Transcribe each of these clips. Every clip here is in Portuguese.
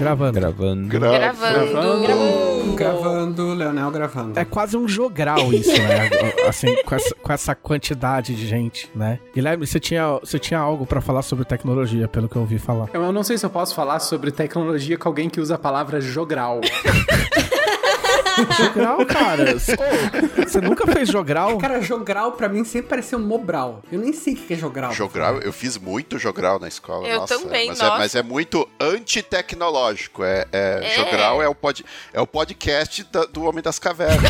Gravando. Gravando. Gravando. Gravando, Leonel gravando. É quase um jogral isso, né? assim, com essa, com essa quantidade de gente, né? Guilherme, você tinha, você tinha algo pra falar sobre tecnologia, pelo que eu ouvi falar. Eu não sei se eu posso falar sobre tecnologia com alguém que usa a palavra jogral. Jogral, cara. Ô, você nunca fez jogral? Cara, jogral pra mim sempre pareceu mobral. Eu nem sei o que é jogral. Jogral, eu fiz muito jogral na escola. Eu nossa, também, mas nossa. É, mas é muito antitecnológico. É, é, É. Jogral é o, pod, é o podcast da- do Homem das Cavernas.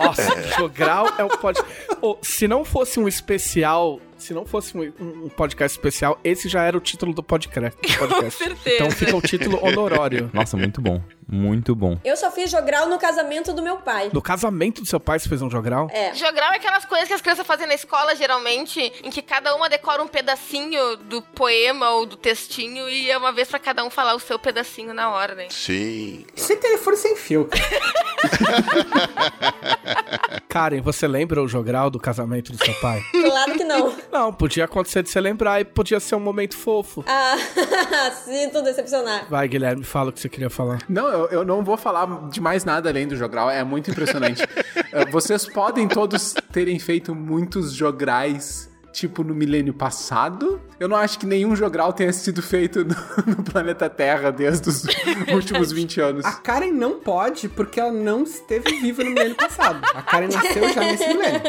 Nossa, jogral é o pod... Ô, se não fosse um especial, se não fosse um, um podcast especial, esse já era o título do podcast. do podcast. certeza. Então fica o título honorório. Nossa, muito bom. Muito bom. Eu só fiz jogral no casamento do meu pai. No casamento do seu pai, você fez um jogral? É. Jogral é aquelas coisas que as crianças fazem na escola, geralmente, em que cada uma decora um pedacinho do poema ou do textinho e é uma vez pra cada um falar o seu pedacinho na ordem. Sim. Sem telefone sem fio. Karen, você lembra o jogral do casamento do seu pai? Claro que não. Não, podia acontecer de você lembrar e podia ser um momento fofo. Ah, sinto decepcionar. Vai, Guilherme, fala o que você queria falar. Não, eu, eu não vou falar de mais nada além do jogral, é muito impressionante. Eh, Vocês podem todos terem feito muitos jograis, tipo no milênio passado. Eu não acho que nenhum jogral tenha sido feito no, no planeta Terra desde os últimos 20 anos. A Karen não pode porque ela não esteve viva no milênio passado. A Karen nasceu já nesse milênio.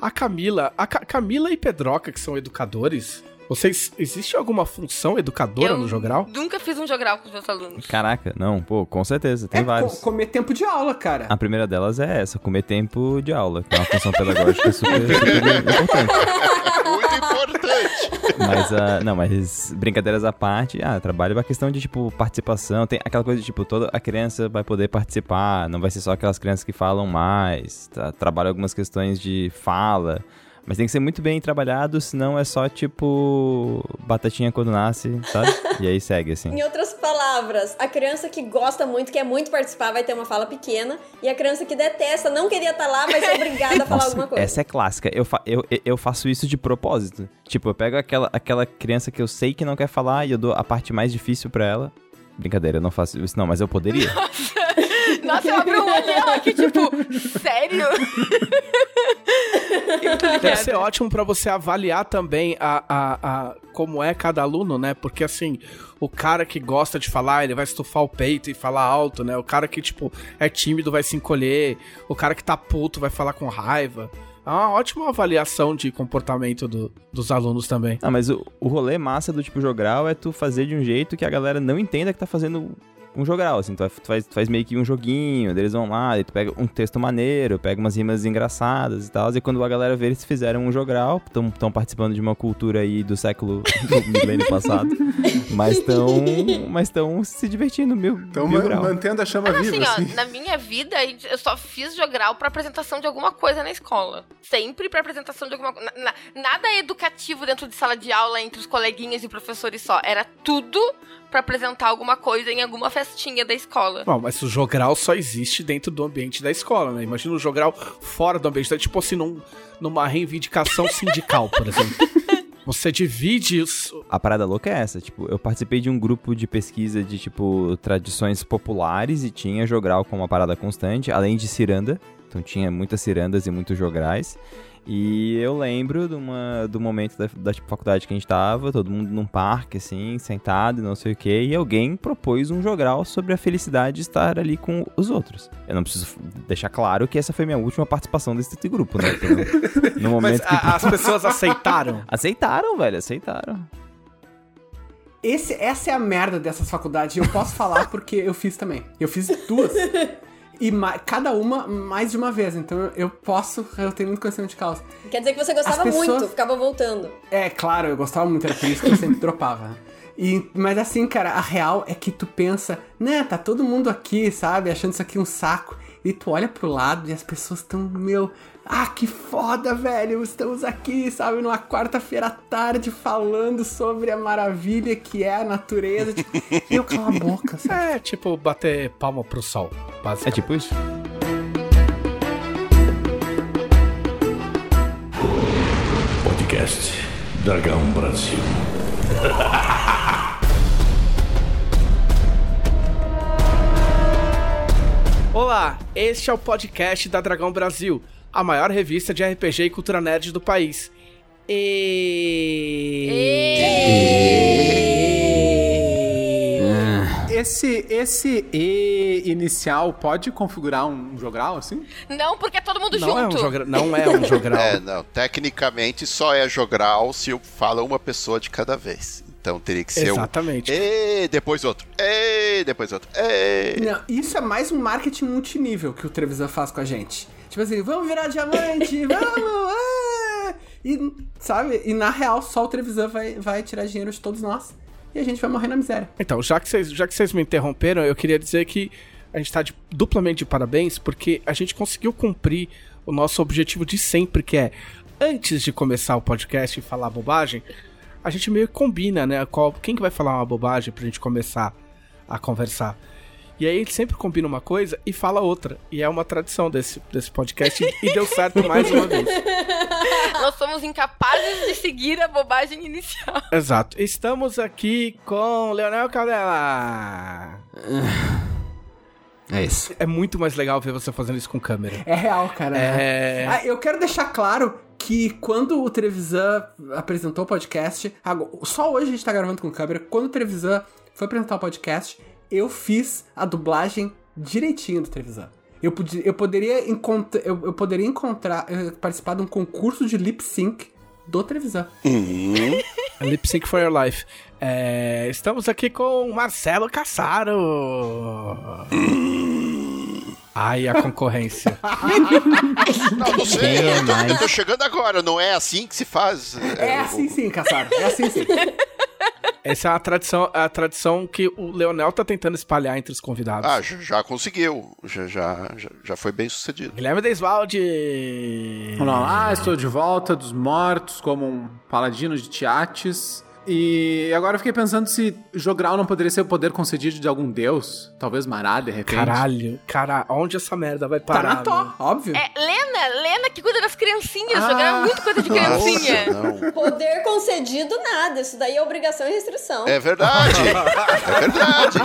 A Camila, a Ca- Camila e Pedroca, que são educadores, vocês. Existe alguma função educadora Eu no jogral? Nunca fiz um jogral com os meus alunos. Caraca, não, pô, com certeza, tem é vários. co- comer tempo de aula, cara. A primeira delas é essa, comer tempo de aula, que é uma função pedagógica super, super importante. Muito importante. Mas, ah, não, mas brincadeiras à parte, ah, trabalho é uma questão de, tipo, participação. Tem aquela coisa de, tipo, toda a criança vai poder participar, não vai ser só aquelas crianças que falam mais. Tá? Trabalho algumas questões de fala. Mas tem que ser muito bem trabalhado, senão é só, tipo, batatinha quando nasce, sabe? E aí segue, assim. Em outras palavras, a criança que gosta muito, quer muito participar, vai ter uma fala pequena. E a criança que detesta, não queria estar lá, vai ser obrigada a falar alguma coisa. essa é clássica. Eu, fa- eu, eu faço isso de propósito. Tipo, eu pego aquela, aquela criança que eu sei que não quer falar e eu dou a parte mais difícil pra ela. Brincadeira, eu não faço isso não, mas eu poderia. Nossa, eu abri um olhão aqui, tipo, sério? Deve ser ótimo pra você avaliar também a, a, a como é cada aluno, né? Porque assim, o cara que gosta de falar, ele vai estufar o peito e falar alto, né? O cara que, tipo, é tímido vai se encolher. O cara que tá puto vai falar com raiva. É uma ótima avaliação de comportamento do- dos alunos também. Ah, mas o, o rolê massa do tipo jogral é tu fazer de um jeito que a galera não entenda que tá fazendo um jogral, assim. Tu, faz, tu faz meio que um joguinho, eles vão lá, e tu pega um texto maneiro, pega umas rimas engraçadas e tal, e quando a galera vê, eles fizeram um jogral, estão participando de uma cultura aí do século, do milênio passado, mas estão mas tão se divertindo, mil, Então, ma- grau. mantendo a chama Mas viva, assim, assim. ó, na minha vida, eu só fiz jogral pra apresentação de alguma coisa na escola. Sempre pra apresentação de alguma coisa. Nada educativo dentro de sala de aula entre os coleguinhas e professores só. Era tudo pra apresentar alguma coisa em alguma festinha da escola. Bom, mas o jogral só existe dentro do ambiente da escola, né? Imagina o jogral fora do ambiente, tipo assim, num, numa reivindicação sindical, por exemplo. Você divide os, A parada louca é essa, tipo, eu participei de um grupo de pesquisa de, tipo, tradições populares e tinha jogral como uma parada constante, além de ciranda. Então tinha muitas cirandas e muitos jograis. E eu lembro de uma, do momento da, da tipo, faculdade que a gente tava, todo mundo num parque, assim, sentado e não sei o que, e alguém propôs um jogral sobre a felicidade de estar ali com os outros. Eu não preciso deixar claro que essa foi minha última participação desse grupo, né? Então, no Mas momento que... a- as pessoas aceitaram. Aceitaram, velho, aceitaram. Esse, essa é a merda dessas faculdades. E eu posso falar porque eu fiz também. Eu fiz duas. E cada uma mais de uma vez. Então eu- posso. Eu tenho muito conhecimento de causa. Quer dizer que você gostava As pessoas- muito, ficava voltando. É, claro, eu gostava muito, era por isso que eu sempre dropava. E, mas assim, cara, a real é que tu pensa, né, tá todo mundo aqui, sabe, achando isso aqui um saco. E tu olha pro lado e as pessoas estão, meu, ah, que foda, velho, estamos aqui, sabe, numa quarta-feira à tarde falando sobre a maravilha que é a natureza. Tipo, eu cala a boca, sabe? É tipo bater palma pro sol. É tipo isso? Podcast Dragão Brasil. Olá, este é o podcast da Dragão Brasil a maior revista de RPG e cultura nerd do país. E... Esse, esse E inicial pode configurar um jogral assim? Não, porque é todo mundo Não é um junto. jogral. Não é um jogral. É, não. Tecnicamente só é jogral se fala uma pessoa de cada vez. Então teria que ser Exatamente. um. E depois outro. E depois outro. E. Não, isso é mais um marketing multinível que o Trevisan faz com a gente. Tipo assim, vamos virar diamante, vamos! ah! E, sabe? E na real, só o Trevisan vai, vai tirar dinheiro de todos nós. E a gente vai morrer na miséria. Então, já que vocês, já que vocês me interromperam, eu queria dizer que a gente tá de- duplamente de parabéns porque a gente conseguiu cumprir o nosso objetivo de sempre, que é antes de começar o podcast e falar bobagem, a gente meio que combina, né? Qual, quem que vai falar uma bobagem pra gente começar a conversar. E aí a gente sempre combina uma coisa e fala outra. E é uma tradição desse, desse podcast e, deu certo mais uma vez. Nós somos incapazes de seguir a bobagem inicial. Exato. Estamos aqui com Leonel Caldela. É isso. É muito mais legal ver você fazendo isso com câmera. É real, cara. É. Ah, eu quero deixar claro que quando o Trevisan apresentou o podcast, só hoje a gente tá gravando com câmera, quando o Trevisan foi apresentar o podcast, eu fiz a dublagem direitinho do Trevisan. Eu, podia, eu poderia encontrar, eu, eu poderia encontrar, eh, participar de um concurso de lip sync do Trevisan. Lip Sync for Your Life. É, estamos aqui com o Marcelo Cassaro. Ai, a concorrência. Não, não sei. É eu, tô, eu tô chegando agora. Não é assim que se faz. É assim sim, Cassaro. É assim sim. Essa é a tradição, a tradição que o Leonel tá tentando espalhar entre os convidados. Ah, já, já conseguiu. Já, já, já, foi bem sucedido. Guilherme Deisvalde. Olá, estou de volta dos mortos como um paladino de Tiates. E agora eu fiquei pensando se Jogral não poderia ser o poder concedido de algum deus. Talvez Mará, de repente. Caralho, cara, onde essa merda vai Tá parar? na tó, meu? óbvio. É, Lena, Lena que cuida das criancinhas. Ah. Jogar muito coisa de criancinha. Não. Poder concedido, nada. Isso daí é obrigação e restrição. É verdade. É verdade.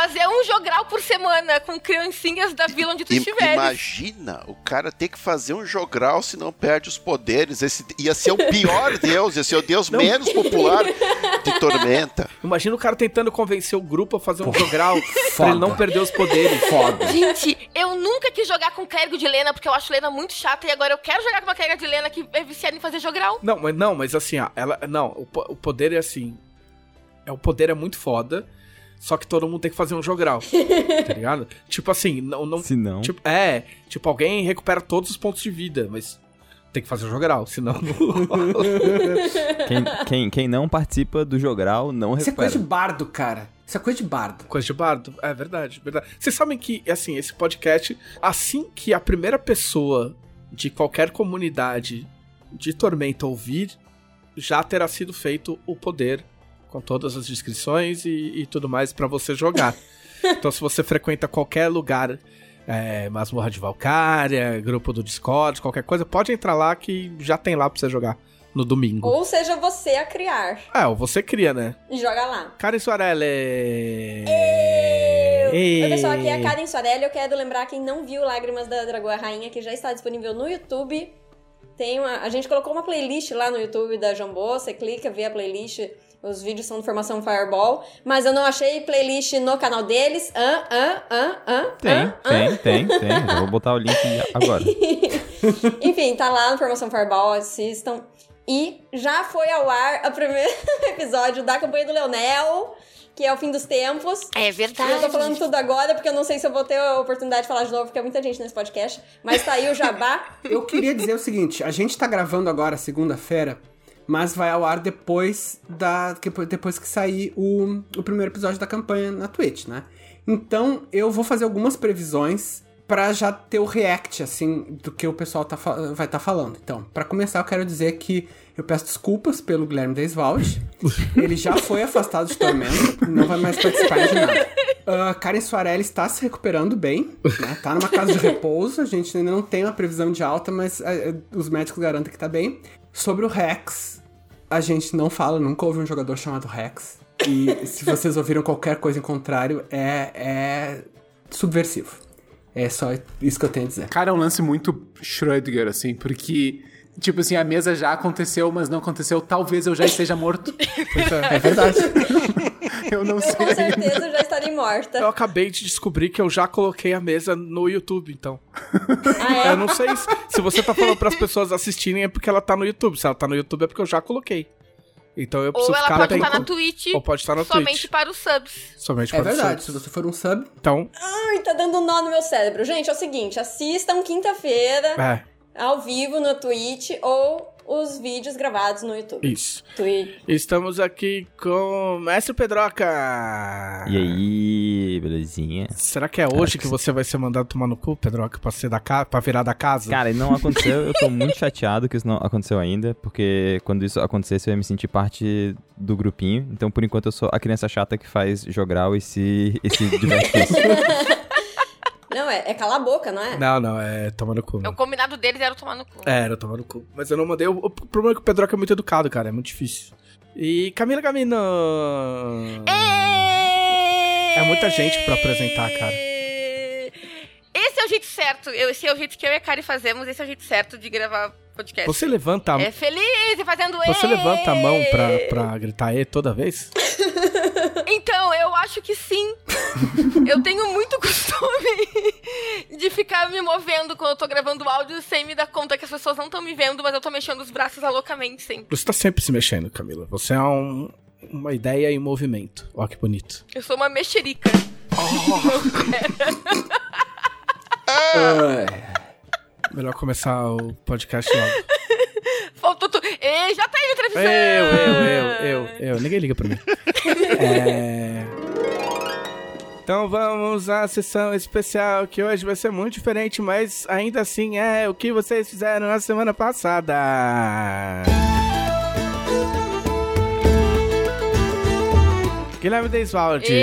Fazer um jogral por semana com criancinhas da vila onde tu estiveres. imagina o cara ter que fazer um jogral se não perde os poderes. Esse ia ser o pior deus, ia ser o deus menos popular de Tormenta. Imagina o cara tentando convencer o grupo a fazer um jogral pra ele não perder os poderes. Foda. Gente, eu nunca quis jogar com clérigo de Lena porque eu acho Lena muito chata e agora eu quero jogar com uma clériga de Lena que é viciada em fazer jogral. Não, mas não, mas assim, ó, ela. Não, o, o poder é assim. É, o poder é muito foda. Só que todo mundo tem que fazer um jogral. tá ligado? Tipo assim, não. não Se não. tipo, é, tipo, alguém recupera todos os pontos de vida, mas tem que fazer o jogral, senão. não- Quem, quem, quem não participa do jogral não Isso é recupera. coisa de bardo, cara. Isso é coisa de bardo. Coisa de bardo. É verdade, verdade. Vocês sabem que, assim, esse podcast, assim que a primeira pessoa de qualquer comunidade de Tormenta ouvir, já terá sido feito o poder com todas as descrições e, e tudo mais pra você jogar. então, se você frequenta qualquer lugar, é, Masmorra de Valkyria, grupo do Discord, qualquer coisa, pode entrar lá que já tem lá pra você jogar no domingo. Ou seja, você a criar. É, ou você cria, né? E joga lá. Karen Soarelli. Oi, pessoal, aqui é a Karen Sorelli. Eu quero lembrar quem não viu Lágrimas da Dragoa Rainha, que já está disponível no YouTube. Tem uma, a gente colocou uma playlist lá no YouTube da Jambô. Você clica, vê a playlist. Os vídeos são de formação Fireball. Mas eu não achei playlist no canal deles. Ah, ah, ah, ah. Tem, ah, tem, tem, tem. Já vou botar o link agora. Enfim, tá lá no Formação Fireball, assistam. E já foi ao ar o primeiro episódio da campanha do Leonel, que é o fim dos tempos. É E verdade. eu tô falando tudo agora porque eu não sei se eu vou ter a oportunidade de falar de novo, porque é muita gente nesse podcast. Mas tá aí o jabá. Eu queria dizer o seguinte: a gente tá gravando agora, segunda-feira, mas vai ao ar depois da que- depois que sair o, o primeiro episódio da campanha na Twitch, né? Então eu vou fazer algumas previsões pra já ter o react, assim, do que o pessoal tá, vai estar falando. Então, pra começar, eu quero dizer que eu peço desculpas pelo Guilherme Deiswald. Ele já foi afastado de Tormento, não vai mais participar de nada. Ah, Karen Soarelli está se recuperando bem, né? Tá numa casa de repouso, a gente ainda não tem uma previsão de alta, mas ah, os médicos garantem que tá bem. Sobre o Rex, a gente não fala, nunca houve um jogador chamado Rex. E se vocês ouviram qualquer coisa em contrário, é, é subversivo. É só isso que eu tenho a dizer. Cara, é um lance muito Schrödinger, assim, porque, tipo assim, a mesa já aconteceu, mas não aconteceu. Talvez eu já esteja morto. É verdade. Eu não Eu sei. com certeza já estarei morta. Eu acabei de descobrir que eu já coloquei a mesa no YouTube, então. Ah, Eu é? não sei se, se você tá falando pras pessoas assistirem é porque ela tá no YouTube. Se ela tá no YouTube é porque eu já coloquei. Então eu preciso Ou ela pode estar na Twitch Ou pode estar na somente Twitch. para os subs. Somente É para os verdade. Se subs. você for um sub, Então, Ai, tá dando um nó no meu cérebro. Gente, é o seguinte, assistam quinta-feira é, ao vivo no Twitch ou os vídeos gravados no YouTube. isso. Twitch. Estamos aqui com Mestre Pedroca. E aí, belezinha? Será que é hoje que você vai ser mandado tomar no cu, Pedroca, pra, ser da ca... pra virar da casa? Cara, não aconteceu, eu tô muito chateado que isso não aconteceu ainda, porque quando isso acontecesse eu ia me sentir parte do grupinho. Então, por enquanto, eu sou a criança chata que faz jogral e se, e se diverte. Não, é, é cala a boca, não é? Não, não, é tomar no cu. É, não. O combinado deles era tomar no cu. É, era tomar no cu. Mas eu não mandei. O, o problema é que o Pedroca é muito educado, cara. É muito difícil. E Camila Camino. É muita gente pra apresentar, cara. Esse é o jeito certo. Esse é o jeito que eu e a Kari fazemos. Esse é o jeito certo de gravar podcast. Você levanta a, É feliz e fazendo você "Ê!" levanta a mão pra, pra gritar E toda vez? Então, eu acho que sim. eu tenho muito costume de ficar me movendo quando eu tô gravando áudio sem me dar conta que as pessoas não estão me vendo, mas eu tô mexendo os braços loucamente sempre. Você tá sempre se mexendo, Camila. Você é um, uma ideia em movimento. Ó, que bonito. Eu sou uma mexerica. Melhor começar o podcast logo. Faltou tu. E já tá aí Eu, eu, eu, eu, eu. Ninguém liga pra mim. É... Então vamos à sessão especial, que hoje vai ser muito diferente, mas ainda assim é o que vocês fizeram na semana passada. Guilherme Deiswald.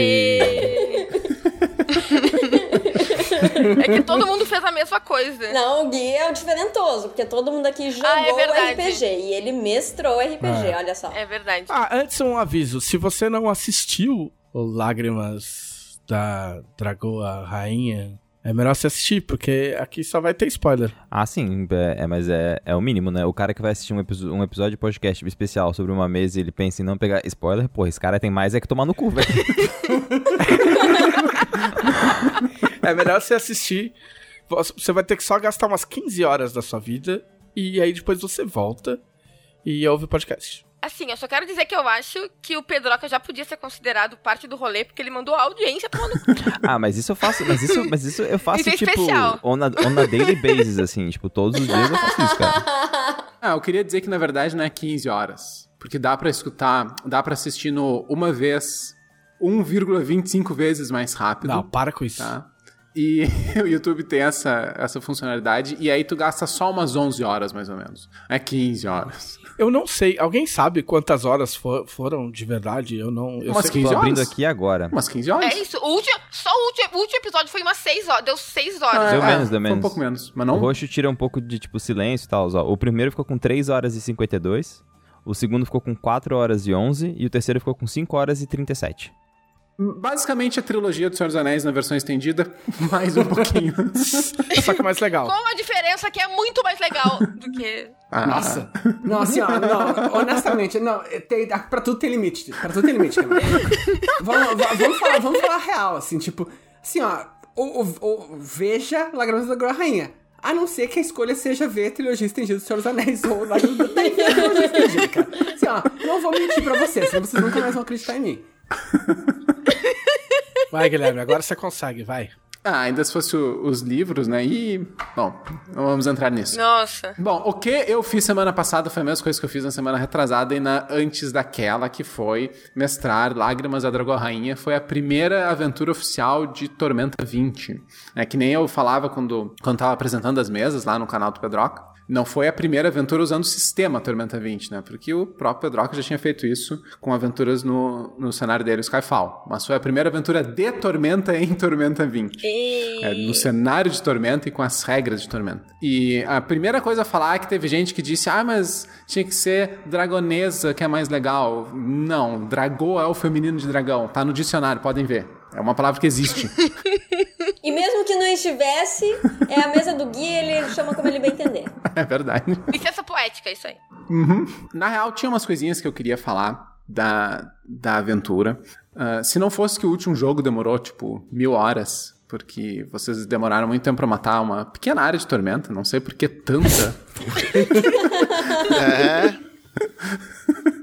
É que todo mundo fez a mesma coisa. Não, o Gui é o diferentoso, porque todo mundo aqui jogou Ah, é. RPG e ele mestrou RPG, olha só. É verdade. Ah, antes um aviso. Se você não assistiu o Lágrimas da Dragoa Rainha, é melhor você assistir, porque aqui só vai ter spoiler. Ah, sim, é, é, mas é, é o mínimo, né? O cara que vai assistir um, episo- um episódio de podcast especial sobre uma mesa e ele pensa em não pegar spoiler, pô, esse cara tem mais é que tomar no cu, velho. É melhor você assistir. Você vai ter que só gastar umas 15 horas da sua vida. E aí depois você volta e ouve o podcast. Assim, eu só quero dizer que eu acho que o Pedroca já podia ser considerado parte do rolê, porque ele mandou a audiência tomando. Ah, mas isso eu faço, mas isso, mas isso eu faço, Isso é tipo, especial. on a, on a daily basis, assim, tipo, todos os dias eu faço isso, cara. Ah, eu queria dizer que na verdade não é 15 horas. Porque dá pra escutar, dá pra assistir no uma vez, 1,25 vezes mais rápido. Não, para com isso. Tá? E o YouTube tem essa, essa funcionalidade. E aí tu gasta só umas 11 horas, mais ou menos. É 15 horas. Eu não sei. Alguém sabe quantas horas for- foram de verdade? Eu não. Eu Umas sei que- 15 Tô abrindo horas? aqui agora. Umas 15 horas. É isso. O último, só o último, o último episódio foi umas 6 horas. Deu 6 horas. Deu é, menos, deu foi menos. um pouco menos. Mas O não. roxo tira um pouco de, tipo, silêncio e tal. Ó. O primeiro ficou com 3 horas e 52. O segundo ficou com 4 horas e 11. E o terceiro ficou com 5 horas e 37. Basicamente a trilogia do Senhor dos Anéis na versão estendida, mais um pouquinho. Só que mais legal. Com a diferença que é muito mais legal do que. Ah, Nossa. Não, assim, ó, não, honestamente, não, tem, pra tudo tem limite. Pra tudo tem limite, vamos, va- vamos, falar, vamos falar real, assim, tipo, assim, ó, o, o- o- veja Lágrimas da Groa Rainha. A não ser que a escolha seja ver a trilogia estendida do Senhor dos Anéis ou Lágrimas da Rainha. a trilogia estendida, cara. Assim, ó, não vou mentir pra vocês, senão vocês nunca mais vão acreditar em mim. Vai, Guilherme, agora você consegue, vai. Ah, ainda se fosse o- os livros, né? E. Bom, não vamos entrar nisso. Nossa. Bom, o que eu fiz semana passada foi a mesma coisa que eu fiz na semana retrasada e na antes daquela, que foi mestrar Lágrimas da Dragão Rainha. Foi a primeira aventura oficial de Tormenta 20. É que nem eu falava quando, quando tava apresentando as mesas lá no canal do Pedroca. Não foi a primeira aventura usando o sistema Tormenta 20, né? Porque o próprio Pedroca já tinha feito isso com aventuras no, no cenário dele, Skyfall. Mas foi a primeira aventura de Tormenta em Tormenta 20. É, no cenário de Tormenta e com as regras de Tormenta. E a primeira coisa a falar é que teve gente que disse: ah, mas tinha que ser dragonesa que é mais legal. Não, dragô é o feminino de dragão. Tá no dicionário, podem ver. É uma palavra que existe. mesmo que não estivesse, é a mesa do Gui, ele chama como ele bem entender. É verdade. Licença poética, isso aí. Uhum. Na real, tinha umas coisinhas que eu queria falar da, da aventura. Uh, se não fosse que o último jogo demorou, tipo, mil horas, porque vocês demoraram muito tempo pra matar uma pequena área de tormenta, não sei por que tanta. É.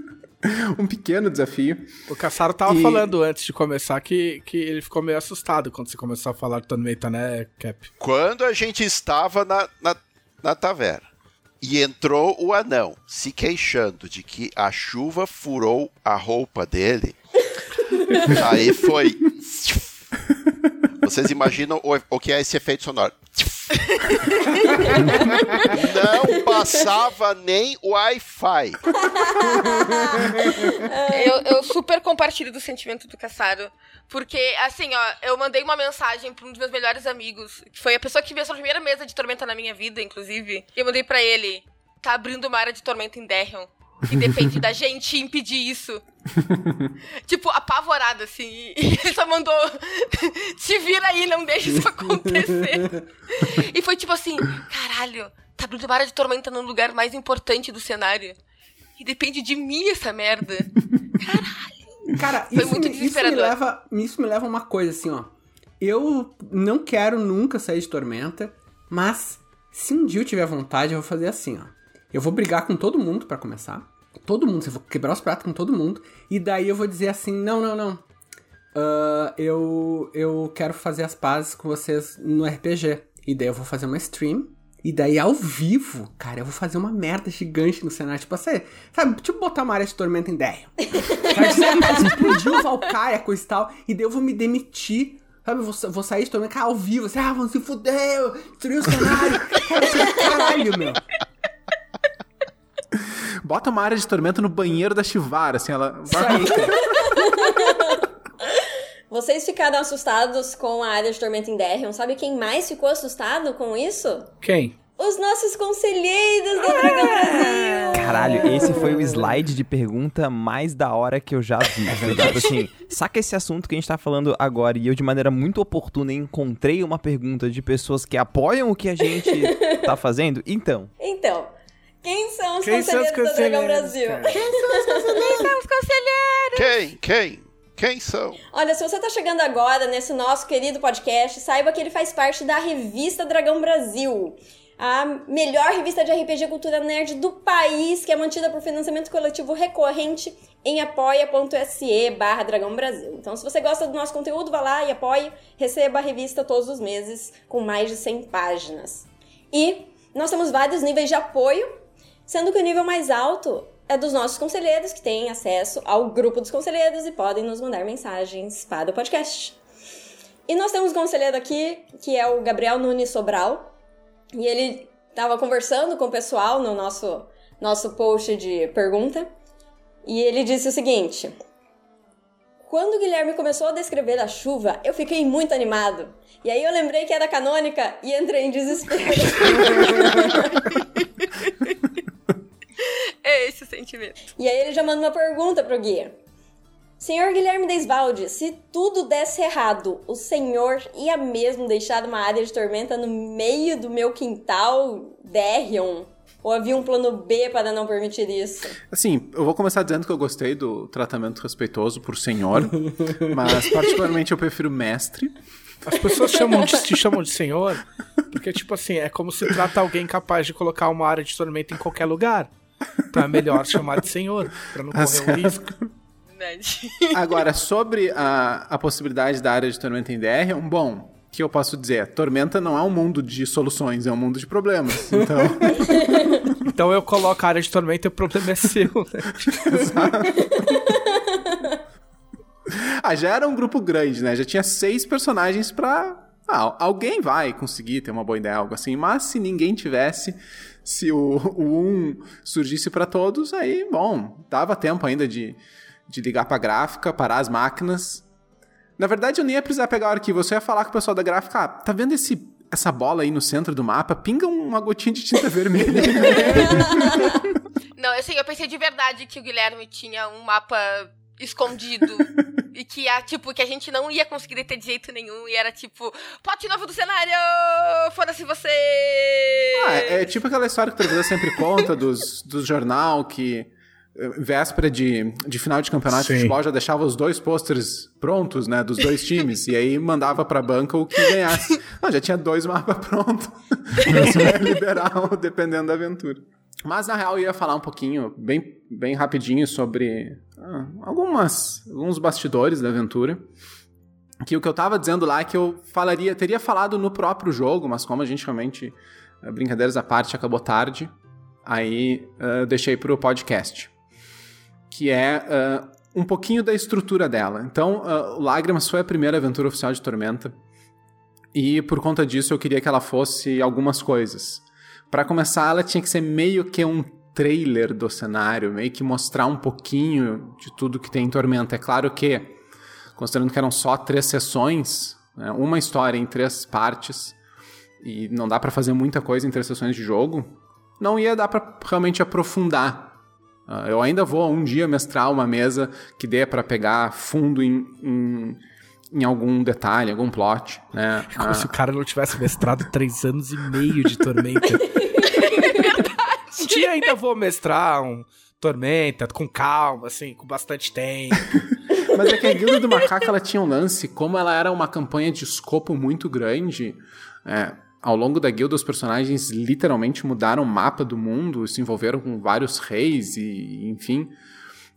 um pequeno desafio. O Caçaro tava E- falando antes de começar que, que ele ficou meio assustado quando você começou a falar de Tormenta, né, Cap? Quando a gente estava na, na, na taverna e entrou o anão se queixando de que a chuva furou a roupa dele, aí foi. Vocês imaginam o, o que é esse efeito sonoro? Não passava nem Wi-Fi. Eu, eu super compartilho do sentimento do Caçaro. Porque, assim, ó, eu mandei uma mensagem pra um dos meus melhores amigos, que foi a pessoa que viu essa primeira mesa de tormenta na minha vida, inclusive. E eu mandei pra ele: tá abrindo uma área de tormenta em Derrion. E depende da gente impedir isso. tipo, apavorado, assim. E ele só mandou: te vira aí, não deixa isso acontecer. e foi tipo assim: caralho, tá abrindo área de tormenta no lugar mais importante do cenário. E depende de mim essa merda. Cara, Foi isso, muito me, isso me leva, isso me leva a uma coisa assim, ó. Eu não quero nunca sair de Tormenta, mas se um dia eu tiver vontade, eu vou fazer assim, ó. Eu vou brigar com todo mundo pra começar. Todo mundo, eu vou quebrar os pratos com todo mundo. E daí eu vou dizer assim, não, não, não. Ah, eu, eu quero fazer as pazes com vocês no RPG. E daí eu vou fazer uma stream. E daí ao vivo, cara, eu vou fazer uma merda gigante no cenário. Tipo assim, sabe? Tipo botar uma área de tormenta em Derrion. Sabe, sabe, explodiu o Valkyria, coisa e tal. E daí eu vou me demitir. Sabe, eu vou, vou sair de tormenta ao vivo. Assim, ah, vão se fuder, destruir o cenário. Cara, caralho, meu. Bota uma área de tormenta no banheiro da Chivara, assim, ela. Isso aí, cara. Vocês ficaram assustados com a área de tormenta em Derrion. Sabe quem mais ficou assustado com isso? Quem? Os nossos conselheiros da Dragão Brasil! Caralho, esse foi o slide de pergunta mais da hora que eu já vi. Tipo assim, saca esse assunto que a gente tá falando agora e eu, de maneira muito oportuna, encontrei uma pergunta de pessoas que apoiam o que a gente tá fazendo? Então, Então, quem são os Quem são os conselheiros da Dragão conselheiros, Brasil? cara? Somos conselheiros! Quem? Quem? Quem são? Olha, se você tá chegando agora nesse nosso querido podcast, saiba que ele faz parte da revista Dragão Brasil. A melhor revista de RPG Cultura Nerd do país, que é mantida por financiamento coletivo recorrente em apoia.se barra Dragão Brasil. Então, se você gosta do nosso conteúdo, vá lá e apoie, receba a revista todos os meses, com mais de 100 páginas. E nós temos vários níveis de apoio, sendo que o nível mais alto é dos nossos conselheiros, que têm acesso ao grupo dos conselheiros e podem nos mandar mensagens para o podcast. E nós temos um conselheiro aqui, que é o Gabriel Nunes Sobral, e ele estava conversando com o pessoal no nosso, nosso post de pergunta, e ele disse o seguinte... Quando o Guilherme começou a descrever a chuva, eu fiquei muito animado. E aí eu lembrei que era canônica e entrei em desespero. É esse o sentimento. E aí ele já manda uma pergunta pro guia. Senhor Guilherme Desvalde, se tudo desse errado, o senhor ia mesmo deixar uma área de tormenta no meio do meu quintal, Derrion? Ou havia um plano B para não permitir isso? Assim, eu vou começar dizendo que eu gostei do tratamento respeitoso por senhor, mas particularmente eu prefiro mestre. As pessoas chamam de, te chamam de senhor porque, tipo assim, é como se trata alguém capaz de colocar uma área de tormenta em qualquer lugar. Então é melhor chamar de senhor, pra não Tá correr o risco. Agora, sobre a, a possibilidade da área de tormenta em DR, um bom, o que eu posso dizer? Tormenta não é um mundo de soluções, é um mundo de problemas. Então, Então eu coloco a área de tormenta e o problema é seu. né? ah, já era um grupo grande, né? Já tinha seis personagens pra. Ah, alguém vai conseguir ter uma boa ideia, algo assim. Mas se ninguém tivesse, se o, o um surgisse pra todos, aí, bom, dava tempo ainda de, de ligar pra gráfica, parar as máquinas. Na verdade, eu nem ia precisar pegar o arquivo, eu só ia falar com o pessoal da gráfica, ah, tá vendo esse, essa bola aí no centro do mapa? Pinga uma gotinha de tinta vermelha. Não, assim, eu pensei de verdade que o Guilherme tinha um mapa escondido. e que, a, tipo, que a gente não ia conseguir ter de jeito nenhum. E era tipo, plot novo do cenário! Foda-se você! Ah, é, é tipo aquela história que o televisor sempre conta dos, do jornal que eh, véspera de, de final de campeonato Sim. de futebol já deixava os dois pôsteres prontos, né, dos dois times, e aí mandava pra banca o que ganhasse. Não, já tinha dois mapas prontos. Isso é liberal, dependendo da aventura. Mas na real eu ia falar um pouquinho, bem, bem rapidinho, sobre ah, algumas, alguns bastidores da aventura. Que o que eu tava dizendo lá é que eu falaria, teria falado no próprio jogo, mas como a gente realmente, eh, brincadeiras à parte, acabou tarde, aí eu deixei pro podcast que é uh, um pouquinho da estrutura dela. Então, uh, Lágrimas foi a primeira aventura oficial de Tormenta, e por conta disso eu queria que ela fosse algumas coisas. Para começar, ela tinha que ser meio que um trailer do cenário, meio que mostrar um pouquinho de tudo que tem em Tormenta. É claro que, considerando que eram só três sessões, né, uma história em três partes, e não dá para fazer muita coisa em três sessões de jogo, não ia dar para realmente aprofundar Uh, eu ainda vou um dia mestrar uma mesa que dê para pegar fundo em, em, em, algum detalhe, algum plot, né? É como uh, se o cara não tivesse mestrado três anos e meio de Tormenta. dia ainda vou mestrar um Tormenta com calma, assim, com bastante tempo. Mas é que a Guilda do Macaco ela tinha um lance, como ela era uma campanha de escopo muito grande, é, ao longo da guilda, os personagens literalmente mudaram o mapa do mundo, se envolveram com vários reis e, enfim.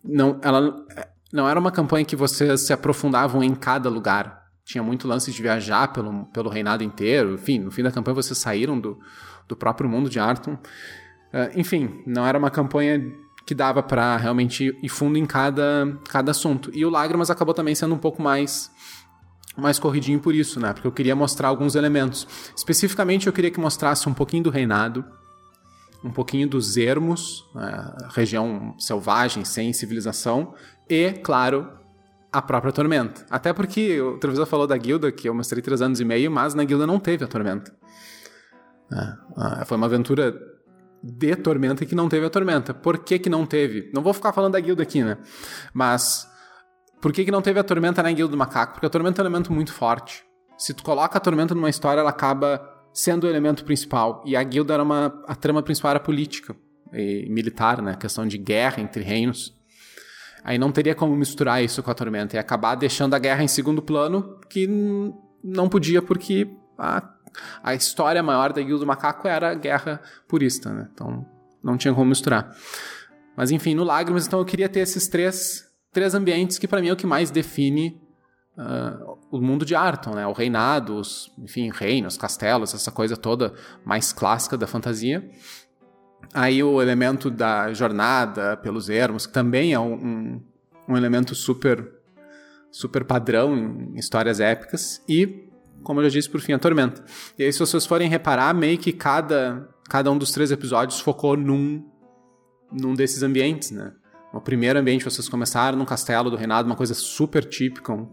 Não, ela não era uma campanha que vocês se aprofundavam em cada lugar. Tinha muito lance de viajar pelo, pelo reinado inteiro. Enfim, no fim da campanha vocês saíram do, do próprio mundo de Arton. Uh, enfim, não era uma campanha que dava para realmente ir fundo em cada, cada assunto. E o Lágrimas acabou também sendo um pouco mais mais corridinho por isso, né? Porque eu queria mostrar alguns elementos. Especificamente, eu queria que mostrasse um pouquinho do reinado, um pouquinho dos ermos, né? região selvagem, sem civilização, e, claro, a própria tormenta. Até porque o televisor falou da guilda, que eu mostrei três anos e meio, mas na guilda não teve a tormenta. É, foi uma aventura de tormenta que não teve a tormenta. Por que, que não teve? Não vou ficar falando da guilda aqui, né? Mas por que, que não teve a Tormenta na Guilda do Macaco? Porque a Tormenta é um elemento muito forte. Se tu coloca a Tormenta numa história, ela acaba sendo o elemento principal. E a Guilda era uma... A trama principal era política e militar, né? questão de guerra entre reinos. Aí não teria como misturar isso com a Tormenta. E acabar deixando a guerra em segundo plano, que não podia porque a, a história maior da Guilda do Macaco era a guerra purista, né? Então não tinha como misturar. Mas enfim, no Lágrimas, então eu queria ter esses três três ambientes que para mim é o que mais define uh, o mundo de Arton, né? O reinado, os, enfim, reinos, castelos, essa coisa toda mais clássica da fantasia. Aí o elemento da jornada pelos ermos, que também é um, um, elemento super super padrão em histórias épicas. E, como eu já disse, por fim, a tormenta. E aí, se vocês forem reparar, meio que cada, cada um dos três episódios focou num, num desses ambientes, né? O primeiro ambiente vocês começaram num castelo do reinado, uma coisa super típica, um,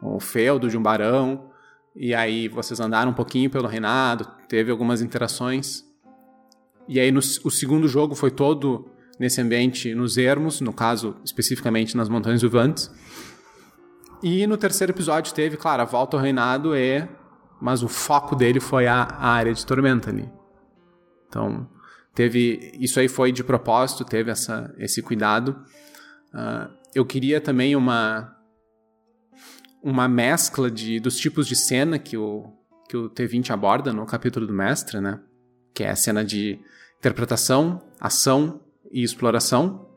um feudo de um barão. E aí vocês andaram um pouquinho pelo reinado, teve algumas interações. E aí no, o segundo jogo foi todo nesse ambiente nos ermos, no caso especificamente nas Montanhas Uvantes. E no terceiro episódio teve, claro, a volta ao reinado e mas o foco dele foi a, a área de tormenta ali. Então, teve isso aí foi de propósito, teve essa, esse cuidado. Uh, eu queria também uma uma mescla de, dos tipos de cena que o, que o T20 aborda no capítulo do mestre, né? Que é a cena de interpretação, ação e exploração.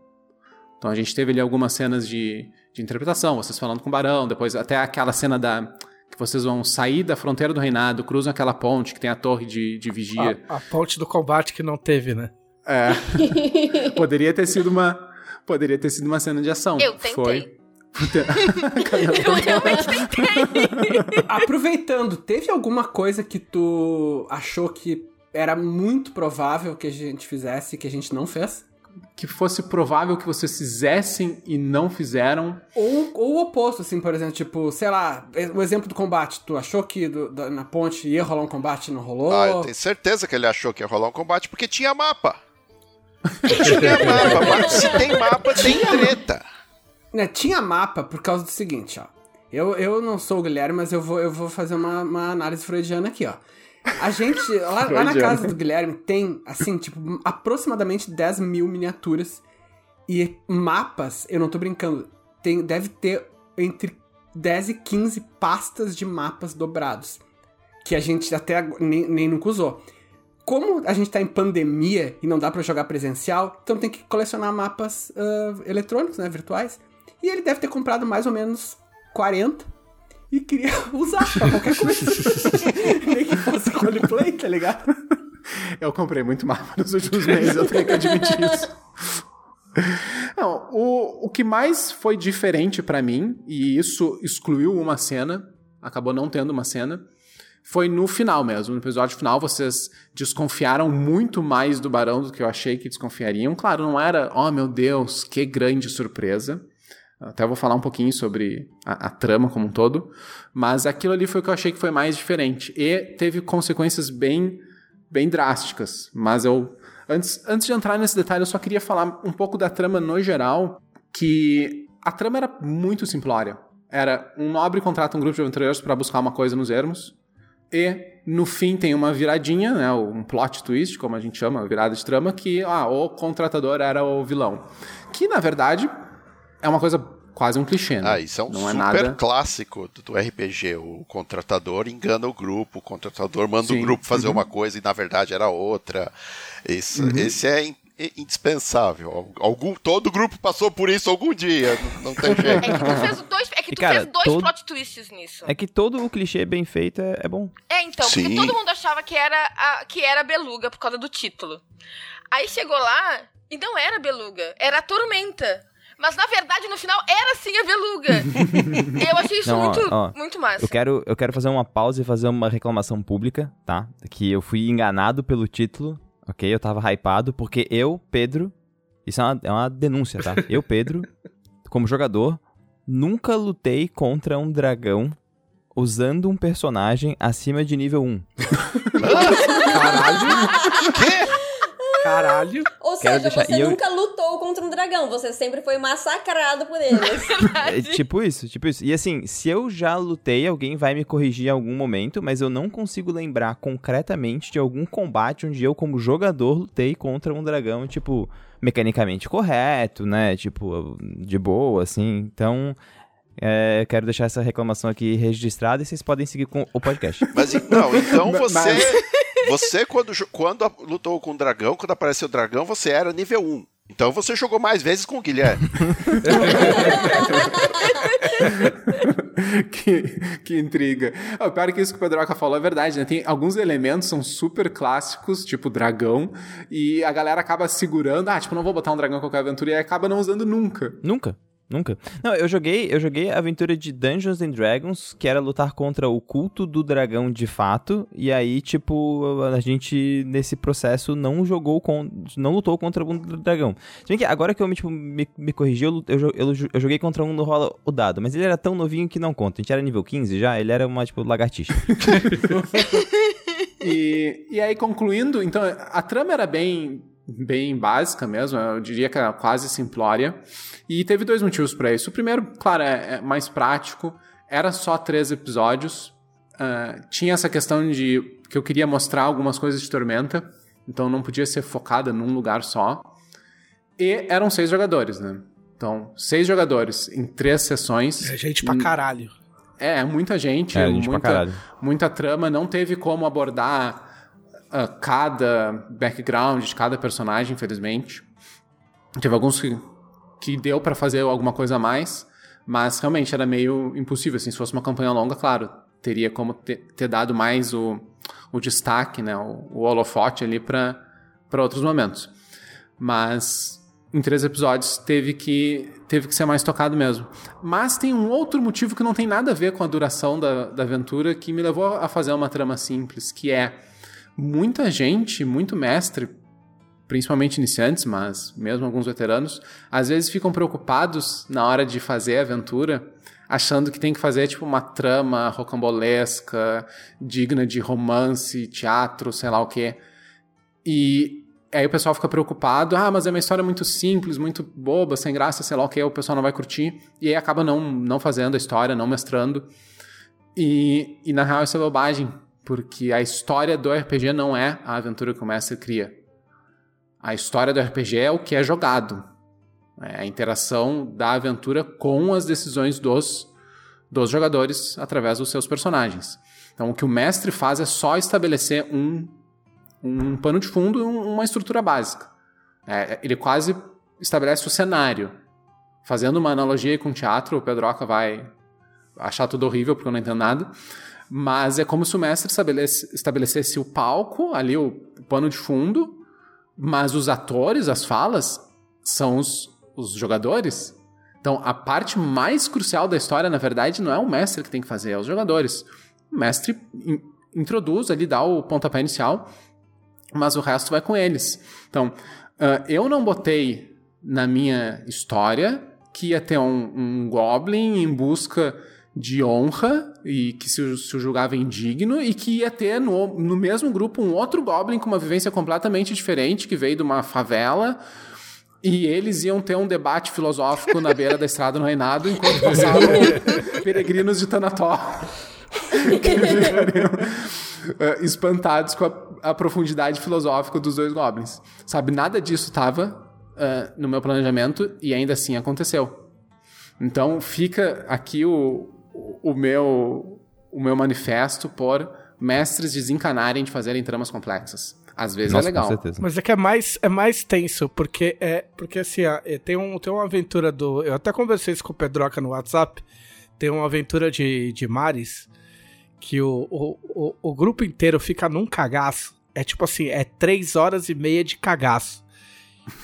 Então a gente teve ali algumas cenas de, de interpretação, vocês falando com o Barão, depois até aquela cena da que vocês vão sair da fronteira do reinado, cruzam aquela ponte que tem a torre de, de vigia. A, a ponte do combate que não teve, né? É. poderia ter sido uma. Poderia ter sido uma cena de ação. Eu tentei. Foi. Eu realmente tentei. Aproveitando, teve alguma coisa que tu achou que era muito provável que a gente fizesse que a gente não fez? Que fosse provável que vocês fizessem e não fizeram. Ou, ou o oposto, assim, por exemplo, tipo, sei lá, o exemplo do combate. Tu achou que do, do, na ponte ia rolar um combate e não rolou? Ah, eu tenho certeza que ele achou que ia rolar um combate porque tinha mapa. tinha mapa. Se tem mapa, tem treta. Né, tinha mapa por causa do seguinte, ó. Eu, eu não sou o Guilherme, mas eu vou, eu vou fazer uma, uma análise freudiana aqui, ó. A gente, lá, lá na casa do Guilherme, tem, assim, tipo, aproximadamente 10 mil miniaturas. E mapas, eu não tô brincando, tem, deve ter entre 10 e 15 pastas de mapas dobrados. Que a gente até nem, nem nunca usou. Como a gente tá em pandemia e não dá para jogar presencial, então tem que colecionar mapas uh, eletrônicos, né, virtuais. E ele deve ter comprado mais ou menos 40 e queria usar pra qualquer coisa. Nem que fosse roleplay, tá ligado? Eu comprei muito mapa nos últimos meses, eu tenho que admitir isso. Não, o, o que mais foi diferente para mim, e isso excluiu uma cena, acabou não tendo uma cena, foi no final mesmo. No episódio final, vocês desconfiaram muito mais do Barão do que eu achei que desconfiariam. Claro, não era, oh meu Deus, que grande surpresa. Até vou falar um pouquinho sobre a, a, trama como um todo. Mas aquilo ali foi o que eu achei que foi mais diferente. E teve consequências bem, bem drásticas. Mas eu. Antes, antes de entrar nesse detalhe, eu só queria falar um pouco da trama no geral. Que a trama era muito simplória. Era um nobre contrata um grupo de aventureiros para buscar uma coisa nos ermos. E no fim tem uma viradinha, né, um plot twist, como a gente chama, virada de trama, que ah, o contratador era o vilão. Que na verdade é uma coisa quase um clichê, né? Ah, isso é um Não é super é nada... clássico do, RPG. O contratador engana o grupo, o contratador manda Sim. o grupo fazer uhum. uma coisa e na verdade era outra. Esse, uhum. esse é indispensável. Algum, todo grupo passou por isso algum dia. Não, não tem jeito. É que tu fez dois, é que tu cara, fez dois todo... plot twists nisso. É que todo o clichê bem feito é, é bom. É, então, Sim. porque todo mundo achava que era, a, que era beluga por causa do título. Aí chegou lá e não era beluga, era a tormenta. Mas na verdade, no final, era sim a beluga. eu achei isso Não, muito, ó, muito massa. Eu quero, eu quero fazer uma pausa e fazer uma reclamação pública, tá? Que eu fui enganado pelo título, ok? Eu tava hypado, porque eu, Pedro. Isso é uma, é uma denúncia, tá? Eu, Pedro, como jogador, nunca lutei contra um dragão usando um personagem acima de nível 1. Caralho! Quê? Caralho. Ou seja, deixar... você eu... nunca lutou contra um dragão, você sempre foi massacrado por eles. é, tipo isso, tipo isso. E assim, se eu já lutei, alguém vai me corrigir em algum momento, mas eu não consigo lembrar concretamente de algum combate onde eu, como jogador, lutei contra um dragão, tipo, mecanicamente correto, né? Tipo, de boa, assim. Então, é, quero deixar essa reclamação aqui registrada e vocês podem seguir com o podcast. Mas não, então você. Mas... Você, quando, quando lutou com o dragão, quando apareceu o dragão, você era nível 1. Então você jogou mais vezes com o Guilherme. que, que intriga. O pior é que isso que o Pedroca falou é verdade, né? Tem alguns elementos são super clássicos, tipo dragão, e a galera acaba segurando, ah, tipo, não vou botar um dragão em qualquer aventura, e acaba não usando nunca. Nunca. Nunca. Não, eu joguei, eu joguei a aventura de Dungeons and Dragons, que era lutar contra o culto do dragão de fato, e aí, tipo, a gente nesse processo não jogou com, não lutou contra um dragão. Se bem que agora que eu tipo, me, me corrigi, eu, eu, eu, eu, joguei contra um no rola o dado, mas ele era tão novinho que não conta. A gente era nível 15 já, ele era uma, tipo, lagartixa. e, e aí, concluindo, então, a trama era bem bem básica mesmo, eu diria que era quase simplória. E teve dois motivos para isso. O primeiro, claro, é, é, mais prático, era só três episódios. Uh, tinha essa questão de que eu queria mostrar algumas coisas de Tormenta, então não podia ser focada num lugar só. E eram seis jogadores, né? Então, seis jogadores em três sessões. É gente pra caralho. É, muita gente, é, gente muita, muita trama. Não teve como abordar uh, cada background de cada personagem, infelizmente. Teve alguns que, que deu para fazer alguma coisa a mais, mas realmente era meio impossível. Assim, se fosse uma campanha longa, claro, teria como ter, ter dado mais o, o destaque, né, o, o holofote ali para outros momentos. Mas em três episódios teve que teve que ser mais tocado mesmo. Mas tem um outro motivo que não tem nada a ver com a duração da, da aventura que me levou a fazer uma trama simples, que é muita gente, muito mestre, principalmente iniciantes, mas mesmo alguns veteranos, às vezes ficam preocupados na hora de fazer a aventura, achando que tem que fazer tipo uma trama rocambolesca, digna de romance, teatro, sei lá o quê. E aí o pessoal fica preocupado, ah, mas é uma história muito simples, muito boba, sem graça, sei lá o que, o pessoal não vai curtir. E aí acaba não, não fazendo a história, não mestrando. E, e na real isso é bobagem, porque a história do RPG não é a aventura que o mestre cria. A história do RPG é o que é jogado. É a interação da aventura com as decisões dos, dos jogadores através dos seus personagens. Então, o que o mestre faz é só estabelecer um, um pano de fundo, uma estrutura básica. É, ele quase estabelece o cenário. Fazendo uma analogia com teatro, o Pedroca vai achar tudo horrível porque eu não entendo nada. Mas é como se o mestre estabelece, estabelecesse o palco, ali o, o pano de fundo, mas os atores, as falas, são os, os jogadores. Então, a parte mais crucial da história, na verdade, não é o mestre que tem que fazer, é os jogadores. O mestre in, introduz ali, dá o pontapé inicial, mas o resto vai com eles. Então, uh, eu não botei na minha história que ia ter um, um Goblin em busca de honra e que se, se julgava indigno e que ia ter no, no mesmo grupo um outro Goblin com uma vivência completamente diferente, que veio de uma favela, e eles iam ter um debate filosófico na beira da estrada no Reinado enquanto passavam peregrinos de Tanator. que uh, espantados com a, a, profundidade filosófica dos dois goblins. Sabe, nada disso estava uh, no meu planejamento e ainda assim aconteceu. Então fica aqui o, o, meu, o meu manifesto por mestres desencanarem de fazerem tramas complexas. Às vezes Nossa, é legal. Mas é que é mais, é mais tenso, porque é. Porque assim, é, tem, um, tem uma aventura do. Eu até conversei isso com o Pedroca no WhatsApp. Tem uma aventura de, de Mares que o, o, o, o grupo inteiro fica num cagaço. É tipo assim, é três horas e meia de cagaço.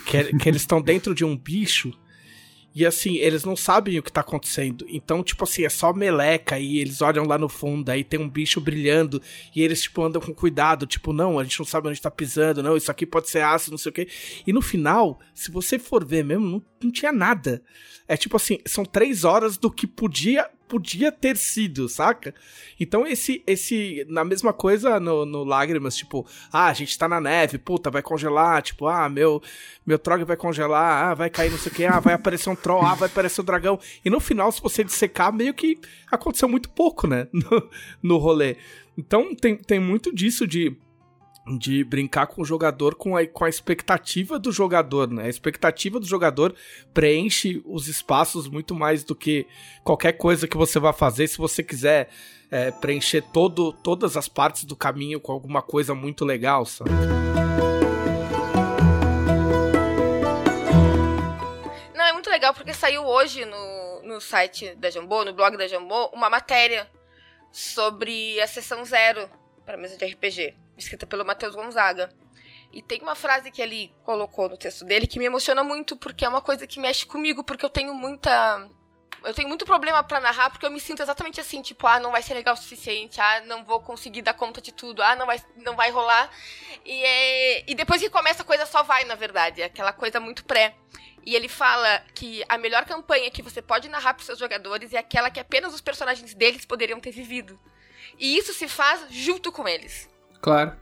Que, que eles estão dentro de um bicho e assim, eles não sabem o que tá acontecendo. Então, tipo assim, é só meleca e eles olham lá no fundo, aí tem um bicho brilhando e eles, tipo, andam com cuidado. Tipo, não, a gente não sabe onde tá pisando, não, isso aqui pode ser ácido, não sei o quê. E no final, se você for ver mesmo, não, não tinha nada. É tipo assim, são três horas do que podia podia ter sido, saca? Então esse, esse na mesma coisa no, no Lágrimas, tipo, ah, a gente tá na neve, puta, vai congelar, tipo, ah, meu meu trog vai congelar, ah, vai cair não sei o que, ah, vai aparecer um troll, ah, vai aparecer um dragão. E no final, se você dissecar, meio que aconteceu muito pouco, né, no, no rolê. Então tem, tem muito disso de de brincar com o jogador com a, com a expectativa do jogador, né? A expectativa do jogador preenche os espaços muito mais do que qualquer coisa que você vá fazer. Se você quiser é, preencher todo, todas as partes do caminho com alguma coisa muito legal, sabe? Não, é muito legal porque saiu hoje no, no site da Jambô, no blog da Jambô, uma matéria sobre a sessão zero para mesa de RPG escrita pelo Matheus Gonzaga. E tem uma frase que ele colocou no texto dele que me emociona muito, porque é uma coisa que mexe comigo, porque eu tenho muita. Eu tenho muito problema para narrar, porque eu me sinto exatamente assim, tipo, ah, não vai ser legal o suficiente, ah, não vou conseguir dar conta de tudo, ah, não vai, não vai rolar. E, é... e depois que começa a coisa só vai, na verdade, é aquela coisa muito pré. E ele fala que a melhor campanha que você pode narrar para seus jogadores é aquela que apenas os personagens deles poderiam ter vivido. E isso se faz junto com eles. Claro.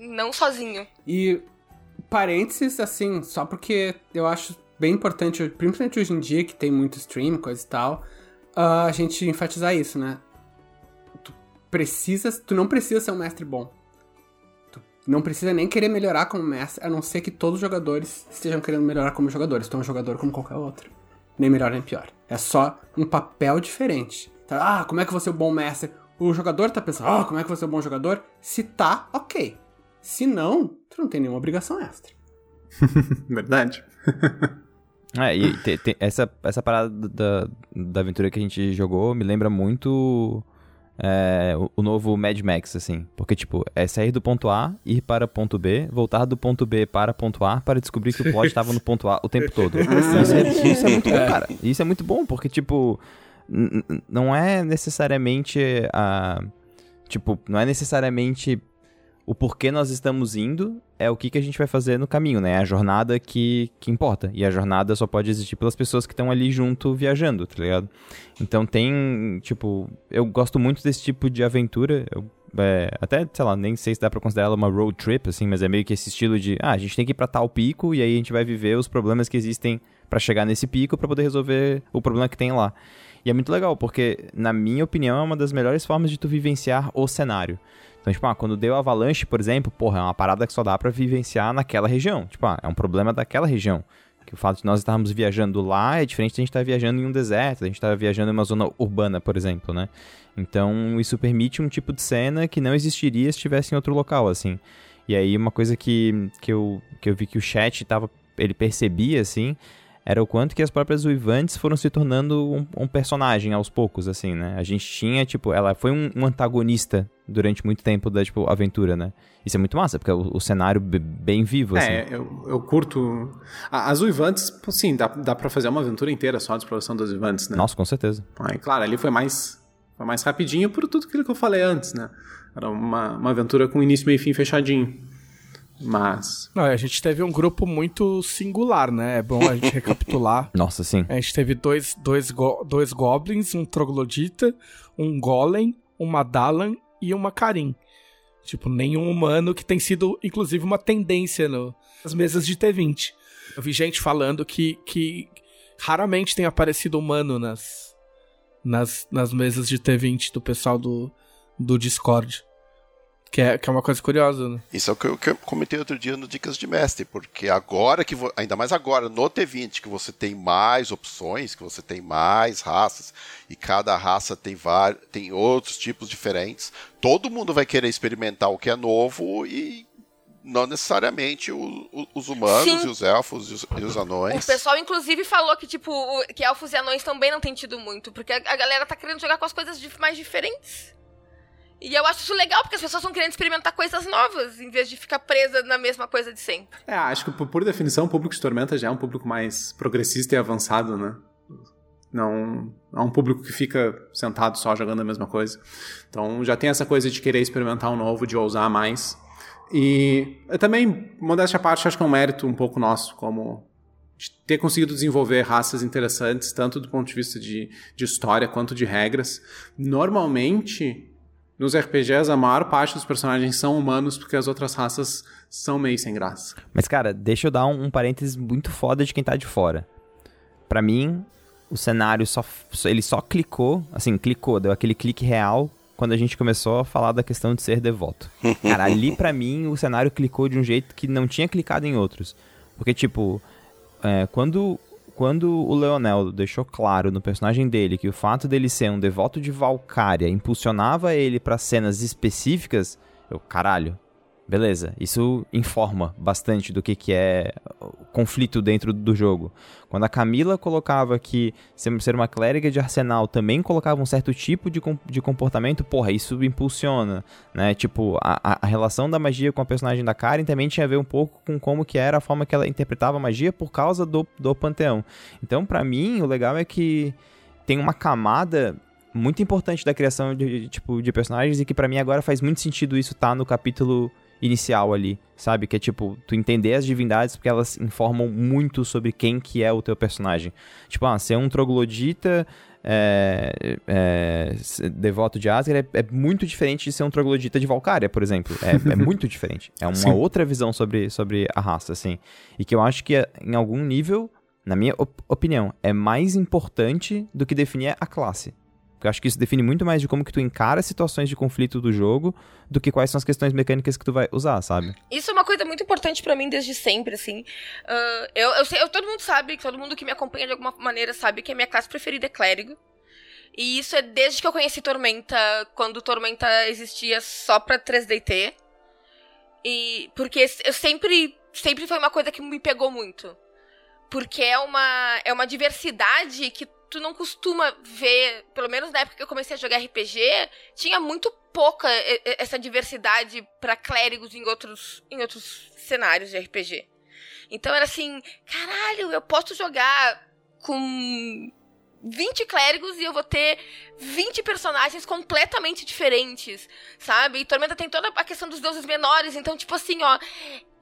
Não sozinho. E parênteses, assim, só porque eu acho bem importante, principalmente hoje em dia, que tem muito stream, coisa e tal, a gente enfatizar isso, né? Tu precisa, tu não precisa ser um mestre bom. Tu não precisa nem querer melhorar como mestre, a não ser que todos os jogadores estejam querendo melhorar como jogadores. Tu é um jogador como qualquer outro. Nem melhor nem pior. É só um papel diferente. Tá? Ah, como é que você é um bom mestre? O jogador tá pensando, ah, oh, como é que você é um bom jogador? Se tá, ok. Se não, tu não tem nenhuma obrigação extra. Verdade. é, e te, te, essa, essa parada da, da aventura que a gente jogou me lembra muito é, o, o, novo Mad Max, assim. Porque, tipo, é sair do ponto A, ir para ponto B, voltar do ponto B para ponto A para descobrir que o plot estava no ponto A o tempo todo. Isso é, isso é muito bom, cara. Isso é muito bom, porque, tipo, não é necessariamente a. Tipo, não é necessariamente o porquê nós estamos indo, é o que, que a gente vai fazer no caminho, né? É a jornada que, que importa. E a jornada só pode existir pelas pessoas que estão ali junto viajando, tá ligado? Então tem, tipo, eu gosto muito desse tipo de aventura. Eu é, até, sei lá, nem sei se dá pra considerar ela uma road trip, assim, mas é meio que esse estilo de, ah, a gente tem que ir pra tal pico e aí a gente vai viver os problemas que existem para chegar nesse pico para poder resolver o problema que tem lá. E é muito legal, porque, na minha opinião, é uma das melhores formas de tu vivenciar o cenário. Então, tipo, ah, quando deu avalanche, por exemplo, porra, é uma parada que só dá pra vivenciar naquela região. Tipo, ah, é um problema daquela região. Que o fato de nós estarmos viajando lá é diferente de a gente estar viajando em um deserto, a gente estar viajando em uma zona urbana, por exemplo, né? Então, isso permite um tipo de cena que não existiria se estivesse em outro local, assim. E aí, uma coisa que, que, eu, que eu vi que o chat tava, ele percebia, assim, era o quanto que as próprias uivantes foram se tornando um, um, personagem aos poucos, assim, né? A gente tinha, tipo, ela foi um, um, antagonista durante muito tempo da, tipo, aventura, né? Isso é muito massa, porque é o, o cenário bem vivo, assim. É, eu, eu curto... As uivantes, sim, dá, dá pra fazer uma aventura inteira só de exploração das uivantes, né? Nossa, com certeza. Aí, claro, ali foi mais, foi mais rapidinho por tudo aquilo que eu falei antes, né? Era uma, uma aventura com início, meio e fim fechadinho. Mas. Não, a gente teve um grupo muito singular, né? É bom a gente recapitular. Nossa, sim. A gente teve dois, dois, go dois goblins, um troglodita, um golem, uma Dalan e uma Karim. Tipo, nenhum humano que tem sido, inclusive, uma tendência no, nas mesas de T20. Eu vi gente falando que, que raramente tem aparecido humano nas, nas, nas mesas de T20 do pessoal do, do Discord. Que é, que é uma coisa curiosa, né? Isso é o que eu, que eu comentei outro dia no Dicas de Mestre, porque agora que, ainda mais agora, no T20, que você tem mais opções, que você tem mais raças, e cada raça tem, tem outros tipos diferentes, todo mundo vai querer experimentar o que é novo e não necessariamente o, o, os humanos Sim. e os elfos e os, e os, anões. O pessoal, inclusive, falou que, tipo, que elfos e anões também não tem tido muito, porque a, a galera tá querendo jogar com as coisas mais diferentes. E eu acho isso legal, porque as pessoas estão querendo experimentar coisas novas, em vez de ficar presa na mesma coisa de sempre. É, acho que por definição o público de Tormenta já é um público mais progressista e avançado, né? Não é um público que fica sentado só jogando a mesma coisa. Então já tem essa coisa de querer experimentar o um novo, de ousar mais. E também, modéstia à parte, acho que é um mérito um pouco nosso, como ter conseguido desenvolver raças interessantes, tanto do ponto de vista de, de história quanto de regras. Normalmente, nos RPGs, a maior parte dos personagens são humanos porque as outras raças são meio sem graça. Mas, cara, deixa eu dar um, um parênteses muito foda de quem tá de fora. Para mim, o cenário só, ele só clicou, assim, clicou, deu aquele clique real quando a gente começou a falar da questão de ser devoto. Cara, ali para mim o cenário clicou de um jeito que não tinha clicado em outros. Porque, tipo, é, quando quando o Leonel deixou claro no personagem dele que o fato dele ser um devoto de Valkyria impulsionava ele para cenas específicas, eu, caralho, Beleza, isso informa bastante do que, que é o conflito dentro do jogo. Quando a Camila colocava que ser uma clériga de arsenal também colocava um certo tipo de, de comportamento, porra, isso impulsiona, né? Tipo, a, a relação da magia com a personagem da Karen também tinha a ver um pouco com como que era a forma que ela interpretava a magia por causa do, do panteão. Então, para mim, o legal é que tem uma camada muito importante da criação de, tipo, de personagens e que para mim agora faz muito sentido isso estar tá no capítulo inicial ali, sabe? Que é tipo, tu entender as divindades porque elas informam muito sobre quem que é o teu personagem. Tipo, ah, ser um troglodita é, é, devoto de Asgard é, é, muito diferente de ser um troglodita de Valkyria, por exemplo. É, é muito diferente. É uma Sim. outra visão sobre, sobre a raça, assim. E que eu acho que em algum nível, na minha op opinião, é mais importante do que definir a classe. Porque eu acho que isso define muito mais de como que tu encara situações de conflito do jogo do que quais são as questões mecânicas que tu vai usar, sabe? Isso é uma coisa muito importante para mim desde sempre, assim. Uh, eu, eu, sei, eu, todo mundo sabe, todo mundo que me acompanha de alguma maneira sabe que a minha classe preferida é clérigo. E isso é desde que eu conheci Tormenta, quando Tormenta existia só pra 3DT. E porque eu sempre, sempre foi uma coisa que me pegou muito. Porque é uma, é uma diversidade que tu não costuma ver, pelo menos na época que eu comecei a jogar RPG, tinha muito pouca essa diversidade para clérigos em outros, em outros cenários de RPG. Então era assim, caralho, eu posso jogar com 20 clérigos e eu vou ter 20 personagens completamente diferentes, sabe? E Tormenta tem toda a questão dos deuses menores, então, tipo assim, ó,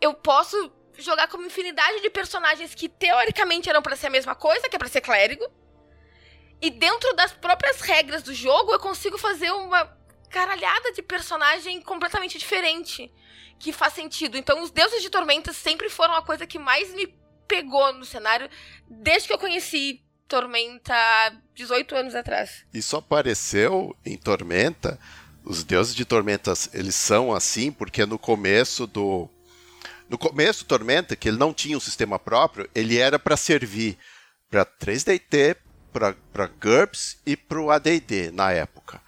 eu posso jogar com uma infinidade de personagens que teoricamente eram para ser a mesma coisa, que é pra ser clérigo, e dentro das próprias regras do jogo, eu consigo fazer uma caralhada de personagem completamente diferente que faz sentido. Então, os deuses de Tormenta sempre foram a coisa que mais me pegou no cenário desde que eu conheci Tormenta 18 anos atrás. Isso apareceu em Tormenta. Os deuses de Tormentas, eles são assim porque no começo do no começo Tormenta, que ele não tinha um sistema próprio, ele era para servir para 3DT, para GURPS e para o AD&D na época.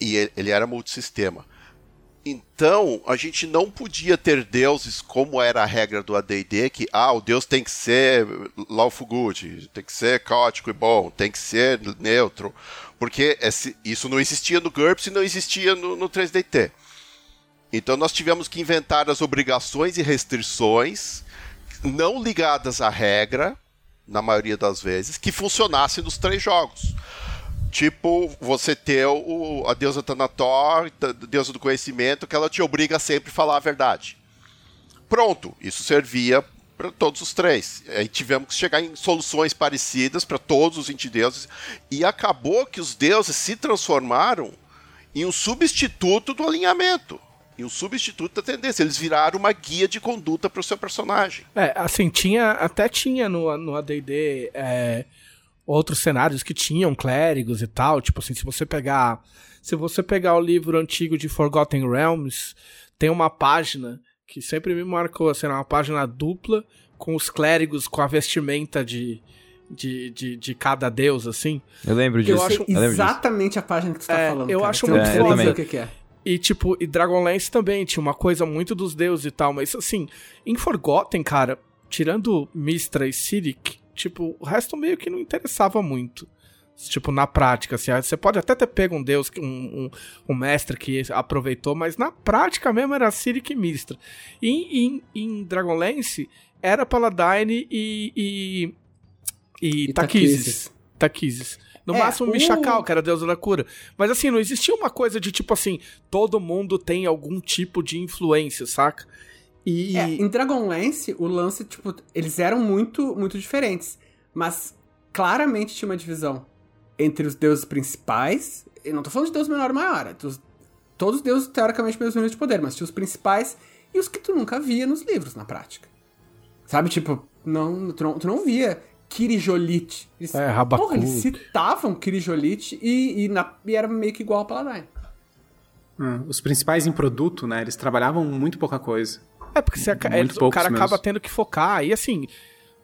E ele, ele era multissistema. Então, a gente não podia ter deuses como era a regra do AD&D, que ah, o deus tem que ser lawful good, tem que ser caótico e bom, tem que ser neutro, porque esse, isso não existia no GURPS e não existia no, no 3DT. Então nós tivemos que inventar as obrigações e restrições não ligadas à regra, na maioria das vezes, que funcionassem nos três jogos. Tipo, você ter o, a deusa Thanator, a deusa do conhecimento, que ela te obriga a sempre falar a verdade. Pronto, isso servia para todos os três. Aí tivemos que chegar em soluções parecidas para todos os 20 deuses. E acabou que os deuses se transformaram em um substituto do alinhamento e um substituto da tendência. Eles viraram uma guia de conduta para o seu personagem. É, assim, tinha. Até tinha no, no ADD é, outros cenários que tinham clérigos e tal. Tipo assim, se você pegar. Se você pegar o livro antigo de Forgotten Realms, tem uma página que sempre me marcou, assim, uma página dupla com os clérigos com a vestimenta de, de, de, de cada deus, assim. Eu lembro disso. Eu acho eu exatamente disso. a página que você tá é, falando. Eu cara. acho muito não foda. Eu o que, que é. E, tipo, e Dragonlance também tinha uma coisa muito dos deuses e tal, mas, assim, em Forgotten, cara, tirando Mistra e Sirik, tipo, o resto meio que não interessava muito. Tipo, na prática, assim, você pode até ter pego um deus, um, um, um mestre que aproveitou, mas na prática mesmo era Sirik e Mistra. E em, em Dragonlance era Paladine e. e. e, E Taquises. Taquises. No É, máximo, o- Mishakal, que era a deusa da cura. Mas assim, não existia uma coisa de tipo assim, todo mundo tem algum tipo de influência, saca? E. É, em Dragonlance, o lance, tipo, eles eram muito, muito diferentes. Mas claramente tinha uma divisão entre os deuses principais. Eu não tô falando de deus menor ou maior. é dos- todos os deuses, teoricamente, mesmo nível de poder, mas tinha os principais e os que tu nunca via nos livros, na prática. Sabe, tipo, não, tu, não, tu não via Kirijolite. Eles, É, Rabacu. porra, eles citavam Kirijolite e, e, na- e era meio que igual ao Paladine. Hum, os principais em produto, né? Eles trabalhavam muito pouca coisa. É, porque você, Muito eles- o cara mesmo. acaba tendo que focar. E assim.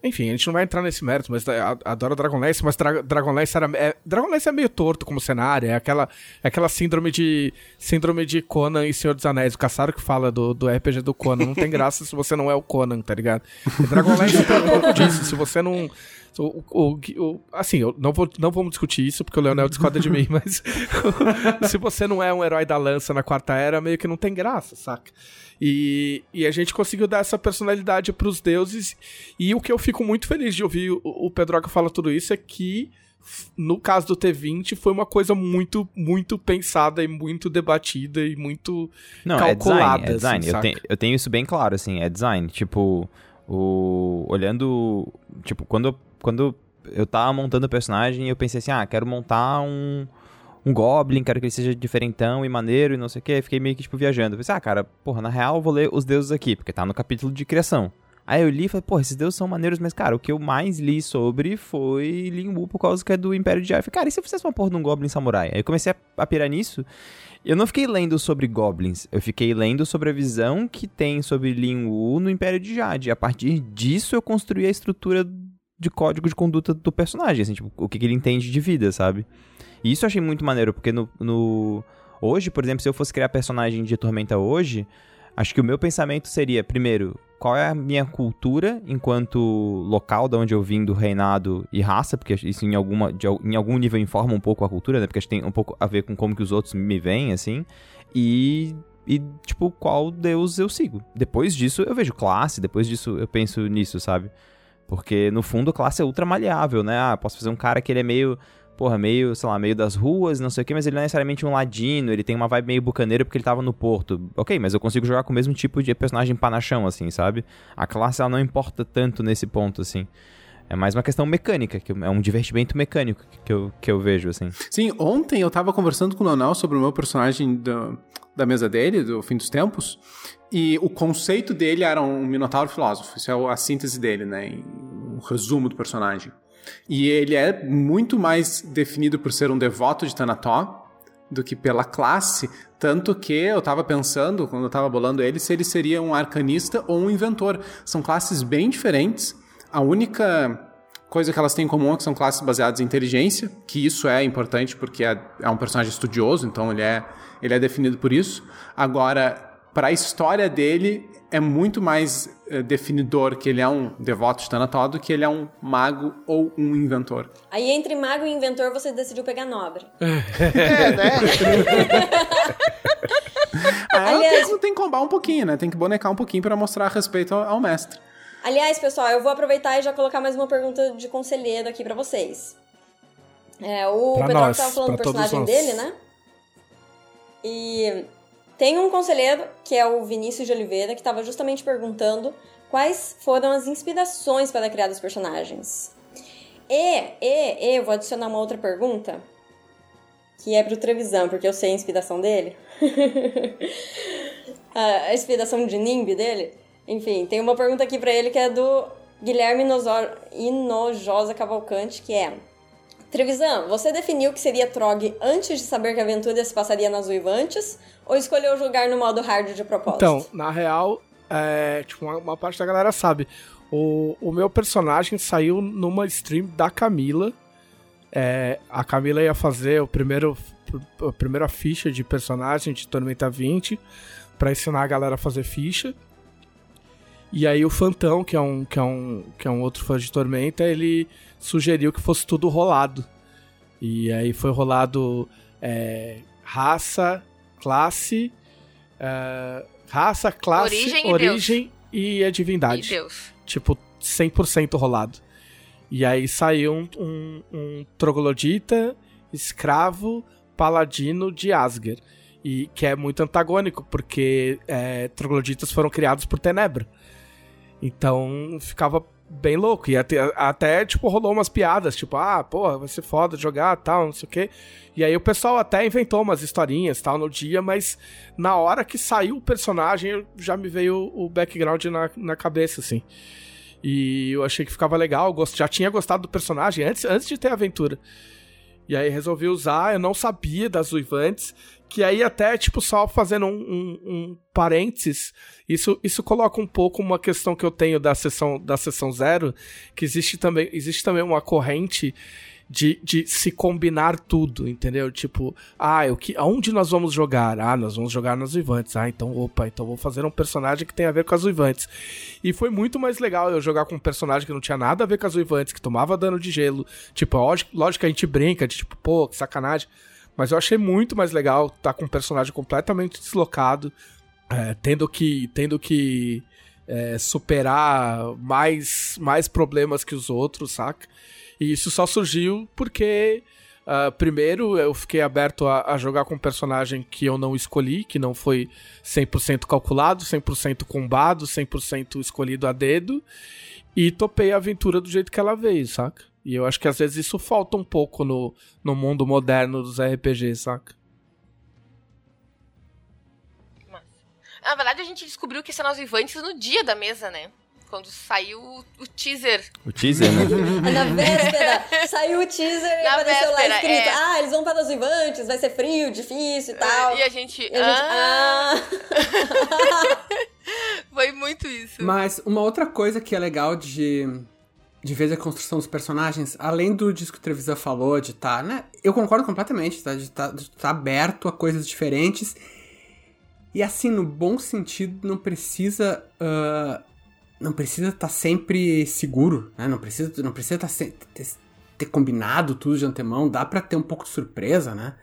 Enfim, a gente não vai entrar nesse mérito, mas adoro Dragonlance, mas Dra Dragonlance era. É, Dragonlance é meio torto como cenário, é aquela, é aquela síndrome de. Síndrome de Conan e Senhor dos Anéis. O Caçaro que fala do, do RPG do Conan. Não tem graça se você não é o Conan, tá ligado? Dragonlance tem um pouco disso. Se você não. O, o, o- assim, eu não, vou, não vamos discutir isso, porque o Leonel discorda de mim, mas se você não é um herói da lança na quarta era, meio que não tem graça, saca? E, e a gente conseguiu dar essa personalidade pros deuses. E o que eu fico muito feliz de ouvir o, o Pedroca falar tudo isso é que, no caso do T20, foi uma coisa muito, muito pensada e muito debatida e muito Não, calculada. é design. É design. assim, eu, tenho, eu tenho isso bem claro, assim, é design. Tipo, o. Olhando. Tipo, quando, quando eu tava montando o personagem, eu pensei assim, ah, quero montar um. Um Goblin, quero que ele seja diferentão e maneiro e não sei o que. Fiquei meio que, tipo, viajando. Pensei, ah, cara, porra, na real eu vou ler os deuses aqui, porque tá no capítulo de criação. Aí eu li e falei, porra, esses deuses são maneiros, mas, cara, o que eu mais li sobre foi Lingu por causa que é do Império de falei, cara, e se eu fizesse uma porra de um Goblin Samurai? Aí eu comecei a, a pirar nisso. Eu não fiquei lendo sobre goblins, eu fiquei lendo sobre a visão que tem sobre Lin Wu no Império de Jade. A partir disso eu construí a estrutura de código de conduta do personagem, assim, tipo, o que, que ele entende de vida, sabe? E isso eu achei muito maneiro, porque no, no- Hoje, por exemplo, se eu fosse criar personagem de Tormenta hoje, acho que o meu pensamento seria, primeiro, qual é a minha cultura enquanto local da onde eu vim do reinado e raça, porque isso em, alguma, de em algum nível informa um pouco a cultura, né? Porque acho que tem um pouco a ver com como que os outros me veem, assim. E, e tipo, qual deus eu sigo. Depois disso eu vejo classe, depois disso eu penso nisso, sabe? Porque no fundo classe é ultra maleável, né? Ah, posso fazer um cara que ele é meio porra, meio, sei lá, meio das ruas, não sei o que, mas ele não é necessariamente um ladino, ele tem uma vibe meio bucaneiro porque ele tava no porto. Ok, mas eu consigo jogar com o mesmo tipo de personagem panachão, assim, sabe? A classe, ela não importa tanto nesse ponto, assim. É mais uma questão mecânica, que é um divertimento mecânico que eu, que eu vejo, assim. Sim, ontem eu tava conversando com o Leonel sobre o meu personagem da, da mesa dele, do Fim dos Tempos, e o conceito dele era um Minotauro filósofo. Isso é a síntese dele, né? Um resumo do personagem. E ele é muito mais definido por ser um devoto de Tanató do que pela classe, tanto que eu tava pensando, quando eu tava bolando ele, se ele seria um arcanista ou um inventor. São classes bem diferentes. A única coisa que elas têm em comum é que são classes baseadas em inteligência, que isso é importante porque é, é um personagem estudioso, então ele é, ele é definido por isso. Agora, para a história dele, é muito mais eh, definidor que ele é um devoto de Tanató do que ele é um mago ou um inventor. Aí entre mago e inventor você decidiu pegar nobre. É, né? Aí Aliás- tem, tem que combar um pouquinho, né? Tem que bonecar um pouquinho para mostrar respeito ao, ao mestre. Aliás, pessoal, eu vou aproveitar e já colocar mais uma pergunta de conselheiro aqui pra vocês. É, o Pra Pedro nós, tava falando do personagem dele, né? E tem um conselheiro, que é o Vinícius de Oliveira, que tava justamente perguntando quais foram as inspirações para criar os personagens. E, e, e, eu vou adicionar uma outra pergunta, que é pro Trevisan, porque eu sei a inspiração dele. a inspiração de Nimbi dele. Enfim, tem uma pergunta aqui pra ele que é do Guilherme Inojosa Cavalcante, que é... Trevisan, você definiu que seria Trog antes de saber que a aventura se passaria nas Uivantes? Ou escolheu jogar no modo hard de propósito? Então, na real, é, tipo, uma, uma parte da galera sabe. O, o meu personagem saiu numa stream da Camila. É, a Camila ia fazer o primeiro, a primeira ficha de personagem de Tormenta 20 pra ensinar a galera a fazer ficha. E aí o Fantão, que é um, que é um, que é um outro fã de Tormenta, ele sugeriu que fosse tudo rolado. E aí foi rolado é, raça, classe, é, raça, classe, Origem e origem e a divindade. E Deus. Tipo, 100% rolado. E aí saiu um, um, um troglodita, escravo, paladino de Asger. E que é muito antagônico, porque é, trogloditas foram criados por Tenebra. Então ficava bem louco. E até, até, tipo, rolou umas piadas, tipo, ah, porra, vai ser foda jogar tal, não sei o quê. E aí o pessoal até inventou umas historinhas tal no dia, mas na hora que saiu o personagem, já me veio o background na, na cabeça, assim. E eu achei que ficava legal, já tinha gostado do personagem antes, antes de ter a aventura. E aí resolvi usar, eu não sabia das uivantes, que aí até, tipo, só fazendo um, um, um parênteses, isso, isso coloca um pouco uma questão que eu tenho da sessão, da sessão zero, que existe também, existe também uma corrente de, de se combinar tudo, entendeu? Tipo, ah, o que, aonde nós vamos jogar? Ah, nós vamos jogar nas Uivantes. Ah, então, opa, então vou fazer um personagem que tem a ver com as Uivantes. E foi muito mais legal eu jogar com um personagem que não tinha nada a ver com as Uivantes, que tomava dano de gelo. Tipo, lógico, lógico que a gente brinca de tipo, pô, que sacanagem. Mas eu achei muito mais legal estar com um personagem completamente deslocado, é, tendo que, tendo que é, superar mais, mais problemas que os outros, saca? E isso só surgiu porque, ah, primeiro, eu fiquei aberto a, a jogar com um personagem que eu não escolhi, que não foi 100% calculado, 100% combado, 100% escolhido a dedo, e topei a aventura do jeito que ela veio, saca? E eu acho que às vezes isso falta um pouco no, no mundo moderno dos RPGs, saca? Na verdade, a gente descobriu que são os vivantes no dia da mesa, né? Quando saiu o, teaser. O teaser, né? Na véspera, saiu o teaser e Na apareceu lá véspera, escrito: é. Ah, eles vão para os Vivantes, vai ser frio, difícil e tal. E a gente. E a gente, ah, ah. Foi muito isso. Mas uma outra coisa que é legal de, de ver a construção dos personagens, além do disco que o Trevisan falou, de estar, né? Eu concordo completamente, tá? De estar aberto a coisas diferentes. E assim, no bom sentido, não precisa. ah, não precisa estar sempre seguro, né? Não precisa, não precisa tá ter, ter combinado tudo de antemão. Dá pra ter um pouco de surpresa, né?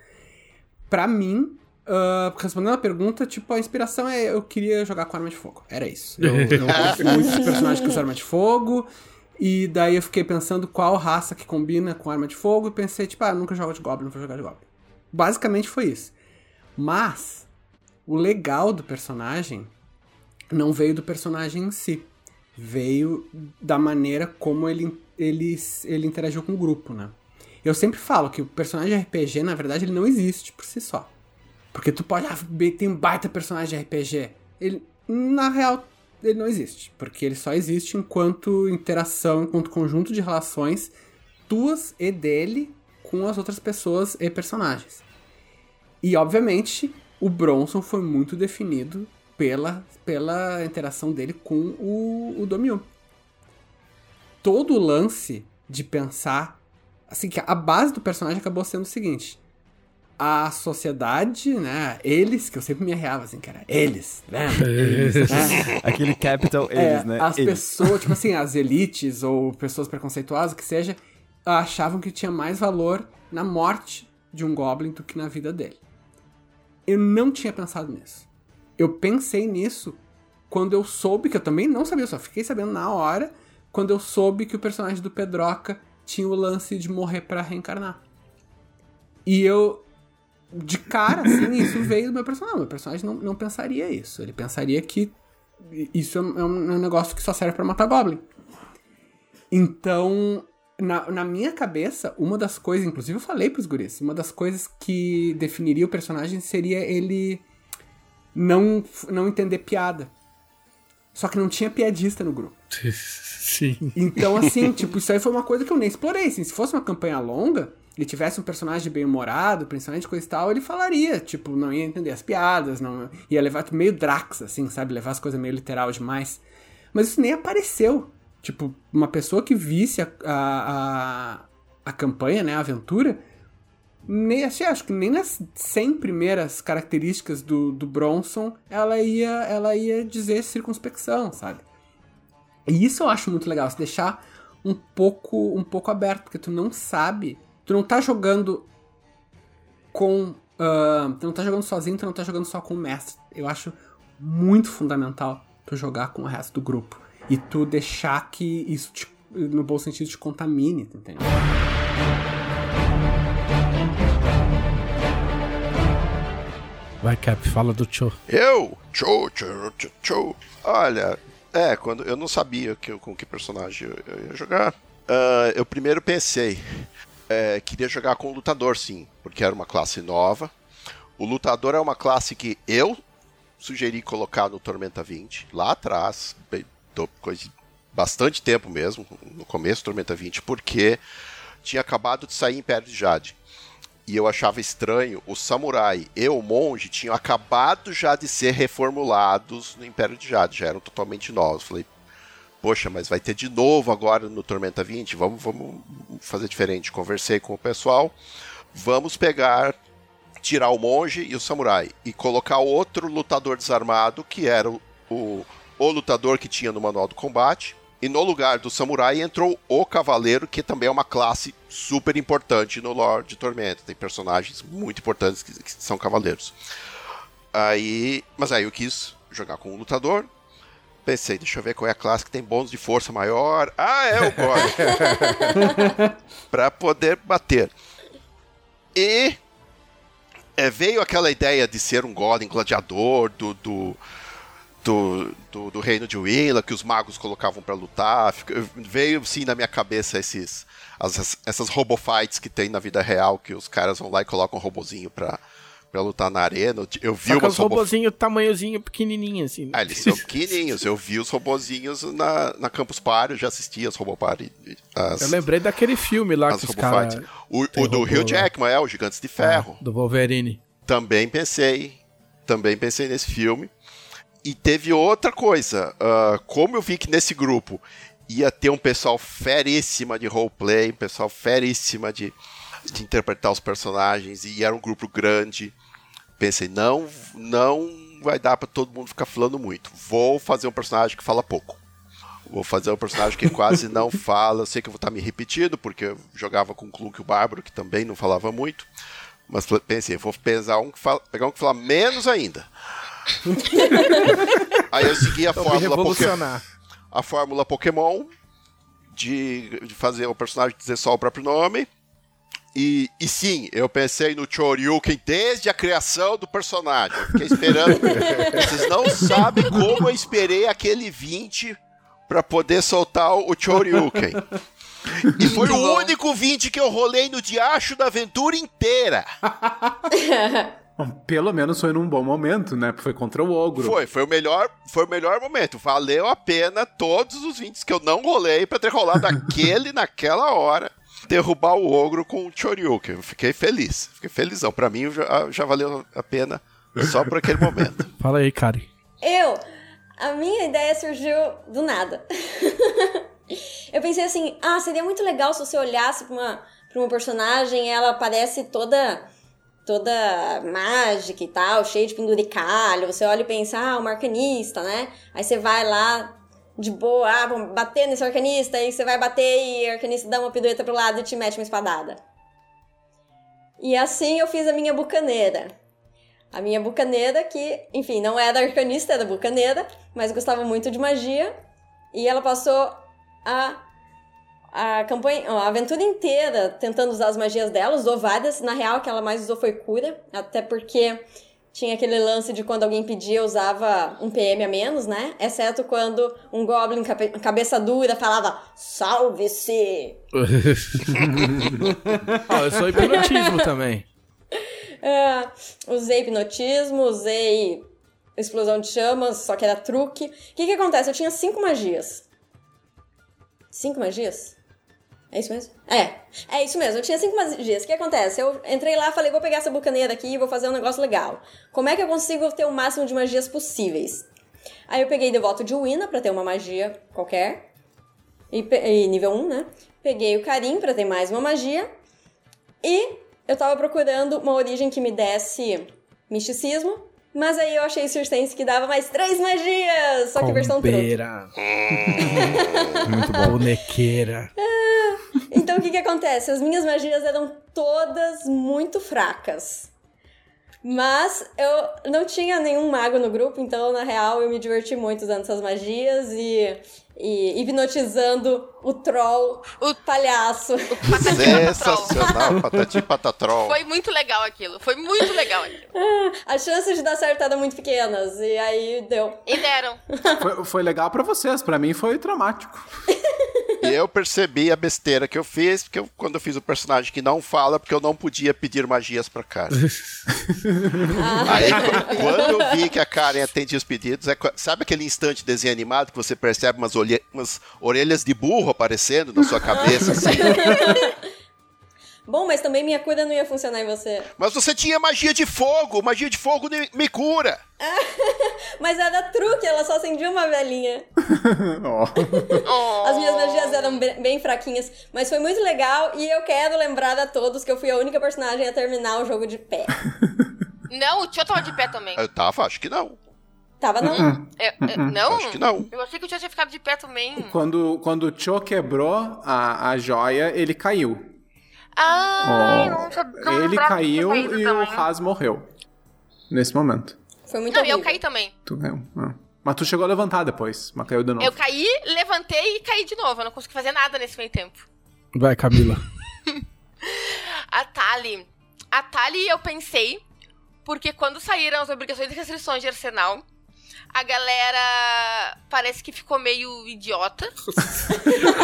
Pra mim, ah, respondendo a pergunta, tipo, a inspiração é eu queria jogar com arma de fogo. Era isso. Eu, eu gosto muito de personagens que usam arma de fogo. E daí eu fiquei pensando qual raça que combina com arma de fogo. E pensei, tipo, ah, nunca jogo de Goblin, vou jogar de Goblin. Basicamente foi isso. Mas, o legal do personagem não veio do personagem em si. Veio da maneira como ele, ele, ele interagiu com o grupo, né? Eu sempre falo que o personagem RPG, na verdade, ele não existe por si só. Porque tu pode, ah, tem um baita personagem de RPG. Ele, na real, ele não existe. Porque ele só existe enquanto interação, enquanto conjunto de relações tuas e dele com as outras pessoas e personagens. E, obviamente, o Bronson foi muito definido pela, pela interação dele com o, o Domio. Todo o lance de pensar. Assim, que a base do personagem acabou sendo o seguinte: a sociedade, né? Eles, que eu sempre me arreava assim, cara, eles, né? Eles. né? Aquele capital eles, é, né? As eles. pessoas, tipo assim, as elites ou pessoas preconceituosas, que seja, achavam que tinha mais valor na morte de um Goblin do que na vida dele. Eu não tinha pensado nisso. Eu pensei nisso quando eu soube, que eu também não sabia, só fiquei sabendo na hora, quando eu soube que o personagem do Pedroca tinha o lance de morrer para reencarnar. E eu, de cara, assim, isso veio do meu personagem. Meu personagem não, não pensaria isso. Ele pensaria que isso é um, é um negócio que só serve para matar Goblin. Então, na, na minha cabeça, uma das coisas, inclusive eu falei pros guris, uma das coisas que definiria o personagem seria ele não, não entender piada. Só que não tinha piadista no grupo. Sim. Então, assim, tipo, isso aí foi uma coisa que eu nem explorei. Assim, se fosse uma campanha longa, ele tivesse um personagem bem humorado, principalmente coisa e tal, ele falaria, tipo, não ia entender as piadas, não ia levar meio Drax, assim, sabe? Levar as coisas meio literal demais. Mas isso nem apareceu. Tipo, uma pessoa que visse a, a, a, a campanha, né, a aventura, nem, achei, acho que nem nas 100 primeiras características do, do Bronson ela ia, ela ia dizer circunspecção, sabe? E isso eu acho muito legal, se deixar um pouco, um pouco aberto, porque tu não sabe, tu não tá jogando com. Uh, tu não tá jogando sozinho, tu não tá jogando só com o mestre. Eu acho muito fundamental tu jogar com o resto do grupo e tu deixar que isso, te, no bom sentido, te contamine, entendeu? Vai, Cap, fala do Cho. Eu? Cho, cho, cho, cho. Olha, é, quando eu não sabia que, com que personagem eu, eu ia jogar. Uh, eu primeiro pensei, é, queria jogar com o lutador, sim, porque era uma classe nova. O lutador é uma classe que eu sugeri colocar no Tormenta 20, lá atrás, coisa bastante tempo mesmo, no começo do Tormenta 20, porque tinha acabado de sair Império de Jade. E eu achava estranho, o samurai e o monge tinham acabado já de ser reformulados no Império de Jade, já eram totalmente novos. Falei, poxa, mas vai ter de novo agora no Tormenta 20, vamos, vamos fazer diferente. Conversei com o pessoal, vamos pegar, tirar o monge e o samurai e colocar outro lutador desarmado, que era o, o, o lutador que tinha no manual do combate. E no lugar do samurai entrou o cavaleiro, que também é uma classe super importante no lore de Tormenta. Tem personagens muito importantes que, que são cavaleiros. Aí, mas aí eu quis jogar com um lutador. Pensei, deixa eu ver qual é a classe que tem bônus de força maior. Ah, é o God. para poder bater. E é, veio aquela ideia de ser um Golem gladiador do, do do, do, do, reino de Willa, que os magos colocavam para lutar. Veio sim na minha cabeça esses as, essas robofights que tem na vida real, que os caras vão lá e colocam um robozinho pra, pra lutar na arena. Eu vi Só os robo... robozinho tamanhozinho pequenininho, assim. Né? Ah, eles são pequenininhos. Eu vi os robozinhos na, na Campus Party, eu já assisti as Roboparty. As, eu lembrei daquele filme lá que os caras... O, o do Hugh Jackman, é, o Gigantes de Ferro. É, do Wolverine. Também pensei. Também pensei nesse filme. E teve outra coisa. Uh, como eu vi que nesse grupo ia ter um pessoal feríssima de roleplay, um pessoal feríssima de, de interpretar os personagens, e era um grupo grande. Pensei, não, não vai dar para todo mundo ficar falando muito. Vou fazer um personagem que fala pouco. Vou fazer um personagem que quase não fala. Eu sei que eu vou estar me repetindo, porque eu jogava com o Clunk o Bárbaro, que também não falava muito. Mas pensei, vou pesar um que fala, pegar um que fala menos ainda. Aí eu segui a fórmula Pokémon. A fórmula Pokémon de, de fazer o personagem dizer só o próprio nome. E, e sim, eu pensei no Choryuken desde a criação do personagem. Fiquei esperando. Vocês não sabem como eu esperei aquele 20 para poder soltar o Choryuken. E foi o único 20 que eu rolei no diacho da aventura inteira. Pelo menos foi num bom momento, né? Foi contra o ogro. Foi, foi o melhor, foi o melhor momento. Valeu a pena todos os 20 que eu não rolei pra ter rolado aquele naquela hora. Derrubar o ogro com o Choryuken. Eu fiquei feliz. Fiquei felizão. Pra mim já, já valeu a pena só por aquele momento. Fala aí, Kari. Eu, a minha ideia surgiu do nada. eu pensei assim, ah, seria muito legal se você olhasse pra uma, pra uma personagem, ela parece toda toda mágica e tal, cheia de penduricalho. Você olha e pensa, ah, uma arcanista, né? Aí você vai lá de boa, ah, vamos bater nesse arcanista, aí você vai bater e o arcanista dá uma pirueta pro lado e te mete uma espadada. E assim eu fiz a minha bucaneira. A minha bucaneira, que, enfim, não era arcanista, era bucaneira, mas gostava muito de magia. E ela passou a, a campanha, a aventura inteira tentando usar as magias dela, usou várias. Na real, que ela mais usou foi cura, até porque tinha aquele lance de quando alguém pedia, usava um PM a menos, né? Exceto quando um Goblin cabe- cabeça dura falava, salve-se! Ah, eu sou hipnotismo também. É, usei hipnotismo, usei explosão de chamas, só que era truque. O que que acontece? Eu tinha cinco magias. Cinco magias? É isso mesmo? É, é isso mesmo. Eu tinha cinco magias. O que acontece? Eu entrei lá falei, vou pegar essa bucaneira aqui e vou fazer um negócio legal. Como é que eu consigo ter o máximo de magias possíveis? Aí eu peguei Devoto de Wina pra ter uma magia qualquer. E, e nível 1, né? Peguei o Karim pra ter mais uma magia. E eu tava procurando uma origem que me desse misticismo. Mas aí eu achei Circense que dava mais três magias! Só que versão truque. Muito bom. bonequeira. Então o que que acontece? As minhas magias eram todas muito fracas. Mas eu não tinha nenhum mago no grupo, então na real eu me diverti muito usando essas magias e, e hipnotizando o troll, o palhaço. Patati patatron. Sensacional, patati patatrol. Foi muito legal aquilo. Foi muito legal aquilo. As chances de dar certo eram muito pequenas, e aí deu. E deram. Foi, foi legal pra vocês, pra mim foi traumático. E eu percebi a besteira que eu fiz, porque eu- quando eu fiz o personagem que não fala, porque eu não podia pedir magias pra Karen. Aí, qu- quando eu vi que a Karen atendia os pedidos, é sabe aquele instante desenho animado que você percebe umas, olhe- umas orelhas de burro aparecendo na sua cabeça, assim? Bom, mas também minha cura não ia funcionar em você. Mas você tinha magia de fogo, magia de fogo me- me cura. Mas era truque, ela só acendia uma velhinha. Oh. As minhas magias eram be- bem fraquinhas, mas foi muito legal e eu quero lembrar a todos que eu fui a única personagem a terminar o jogo de pé. Não, o Tio tava de pé também. Eu tava, acho que não. Tava não? É, é, não? Acho que não. Eu achei que o Tio tinha ficado de pé também. Quando, quando o Cho quebrou a, a joia, ele caiu. Ah, eu não sabia. não ele caiu e também. o Haas morreu. Nesse momento. Foi muito Não, horrível. eu caí também. Tu caiu. Ah. Mas tu chegou a levantar depois, mas caiu de novo. Eu caí, levantei e caí de novo. Eu não consegui fazer nada nesse meio tempo. Vai, Camila. A Tali. A Tali eu pensei, porque quando saíram as obrigações e restrições de arsenal, a galera parece que ficou meio idiota.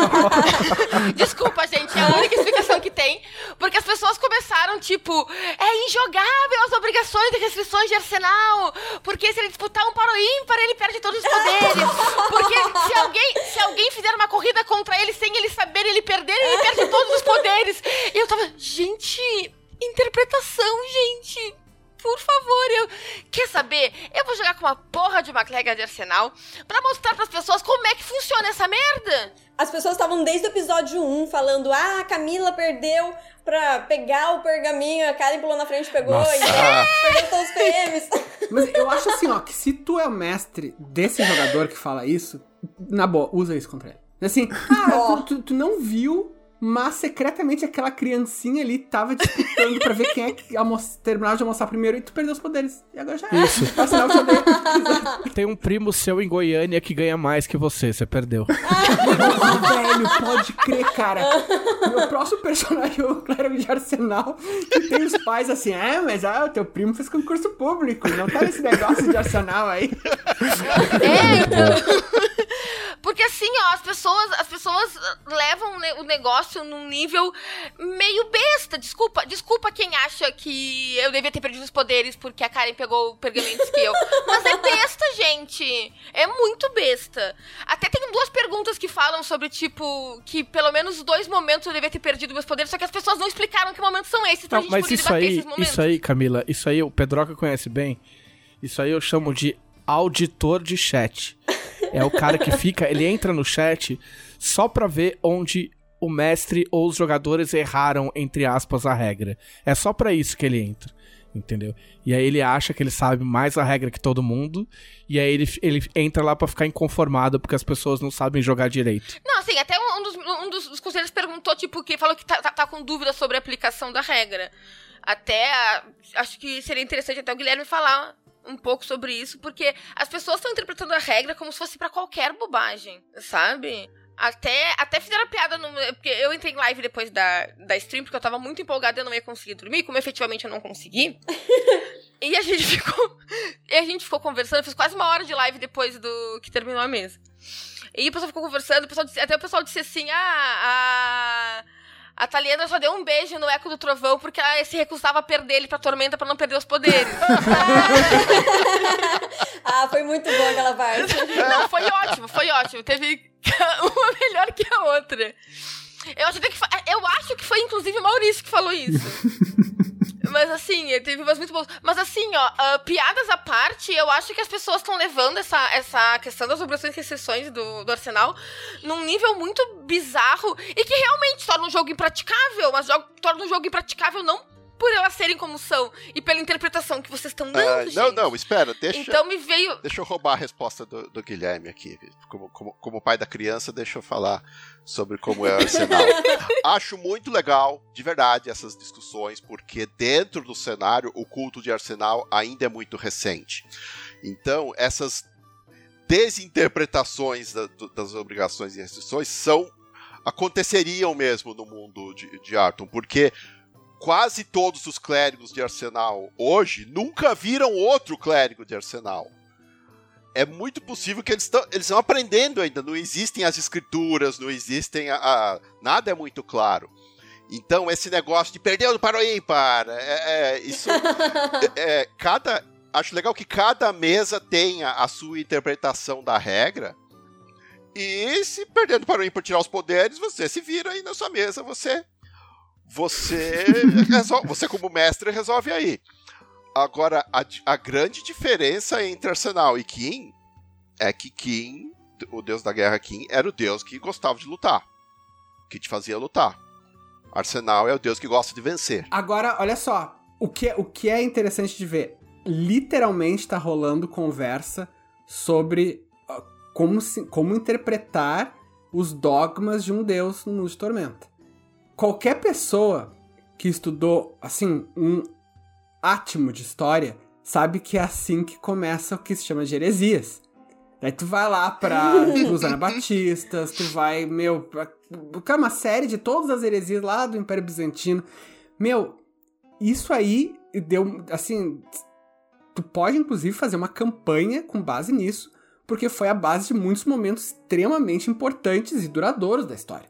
Desculpa, gente, é a única explicação que tem. Porque as pessoas começaram, tipo, é injogável as obrigações e restrições de arsenal. Porque se ele disputar um para o ímpar, ele perde todos os poderes. Porque se alguém, se alguém fizer uma corrida contra ele sem ele saber ele perder, ele perde todos os poderes. E eu tava, gente, interpretação, gente. Por favor, eu. Quer saber? Eu vou jogar com uma porra de uma clega de arsenal pra mostrar pras pessoas como é que funciona essa merda. As pessoas estavam desde o episódio 1 falando: ah, a Camila perdeu pra pegar o pergaminho, a Karen pulou na frente e pegou, Nossa. e perdeu todos os PMs. Mas eu acho assim, ó, que se tu é o mestre desse jogador que fala isso, na boa, usa isso contra ele. Assim, ah, tu, tu- tu não viu, mas secretamente aquela criancinha ali tava disputando pra ver quem é que terminava de almoçar primeiro e tu perdeu os poderes. E agora já é. Isso. Tem um primo seu em Goiânia que ganha mais que você, você perdeu. Velho, pode crer, cara. Meu próximo personagem é o clérigo de arsenal, que tem os pais assim, é, mas ah, o teu primo fez concurso público, não tá nesse negócio de arsenal aí. É, então. Porque assim, ó, as pessoas, as pessoas levam o negócio num nível meio besta. Desculpa, desculpa quem acha que eu devia ter perdido os poderes porque a Karen pegou pergaminhos que eu. Mas é besta, gente. É muito besta. Até tem duas perguntas que falam sobre, tipo, que pelo menos dois momentos eu devia ter perdido meus poderes, só que as pessoas não explicaram que momentos são esses. Então não, mas isso aí, isso aí, Camila, isso aí o Pedroca conhece bem. Isso aí eu chamo de auditor de chat. É o cara que fica, ele entra no chat só pra ver onde o mestre ou os jogadores erraram, entre aspas, a regra. É só para isso que ele entra. Entendeu? E aí ele acha que ele sabe mais a regra que todo mundo. E aí ele, ele entra lá para ficar inconformado porque as pessoas não sabem jogar direito. Não, assim, até um dos, um dos, conselheiros perguntou, tipo, que falou que tá, tá, tá com dúvida sobre a aplicação da regra. Até acho que seria interessante até o Guilherme falar um pouco sobre isso, porque as pessoas estão interpretando a regra como se fosse para qualquer bobagem, sabe? Até, até fizeram piada no. Porque eu entrei em live depois da, da stream, porque eu tava muito empolgada e eu não ia conseguir dormir, como efetivamente eu não consegui. e a gente ficou. E a gente ficou conversando, fiz quase uma hora de live depois do que terminou a mesa. E o pessoal ficou conversando, o pessoal disse, até o pessoal disse assim: ah, a. A Taliana só deu um beijo no Eco do Trovão porque ela se recusava a perder ele pra Tormenta pra não perder os poderes. ah, foi muito boa aquela parte. Não, foi ótimo, foi ótimo. Teve uma melhor que a outra. Eu acho, que foi, eu acho que foi, inclusive, o Maurício que falou isso. Mas assim, teve umas muito boas. Mas assim, ó, uh, piadas à parte, eu acho que as pessoas estão levando essa, essa questão das obrigações e restrições do, do Arsenal num nível muito bizarro e que realmente torna um jogo impraticável, mas jogo, torna um jogo impraticável não por elas serem como são e pela interpretação que vocês estão dando, uh, Não, não, espera, deixa. Então me veio. Deixa eu roubar a resposta do, do Guilherme aqui. Como, como, como pai da criança, deixa eu falar sobre como é o Arsenal. Acho muito legal, de verdade, essas discussões, porque dentro do cenário o culto de Arsenal ainda é muito recente. Então, essas desinterpretações da, das obrigações e restrições são aconteceriam mesmo no mundo de, de Arton, porque quase todos os clérigos de Arsenal hoje nunca viram outro clérigo de Arsenal. É muito possível que eles estão eles aprendendo ainda, não existem as escrituras, não existem a, a nada é muito claro. Então esse negócio de perder para o ímpar, é, é isso é, é, cada acho legal que cada mesa tenha a sua interpretação da regra. E se perdendo para o ímpar tirar os poderes, você se vira aí na sua mesa, você você resolve, você como mestre resolve aí. Agora, a, a, grande diferença entre Arsenal e Kim é que Kim, o deus da guerra Kim, era o deus que gostava de lutar. Que te fazia lutar. Arsenal é o deus que gosta de vencer. Agora, olha só. O que, o que é interessante de ver? Literalmente tá rolando conversa sobre como, se, como interpretar os dogmas de um deus no Mundo de Tormenta qualquer pessoa que estudou, assim, um átimo de história, sabe que é assim que começa o que se chama de heresias. Daí tu vai lá pra os anabatistas, tu vai, meu, pra, uma série de todas as heresias lá do Império Bizantino. Meu, isso aí deu, assim, tu pode inclusive fazer uma campanha com base nisso, porque foi a base de muitos momentos extremamente importantes e duradouros da história.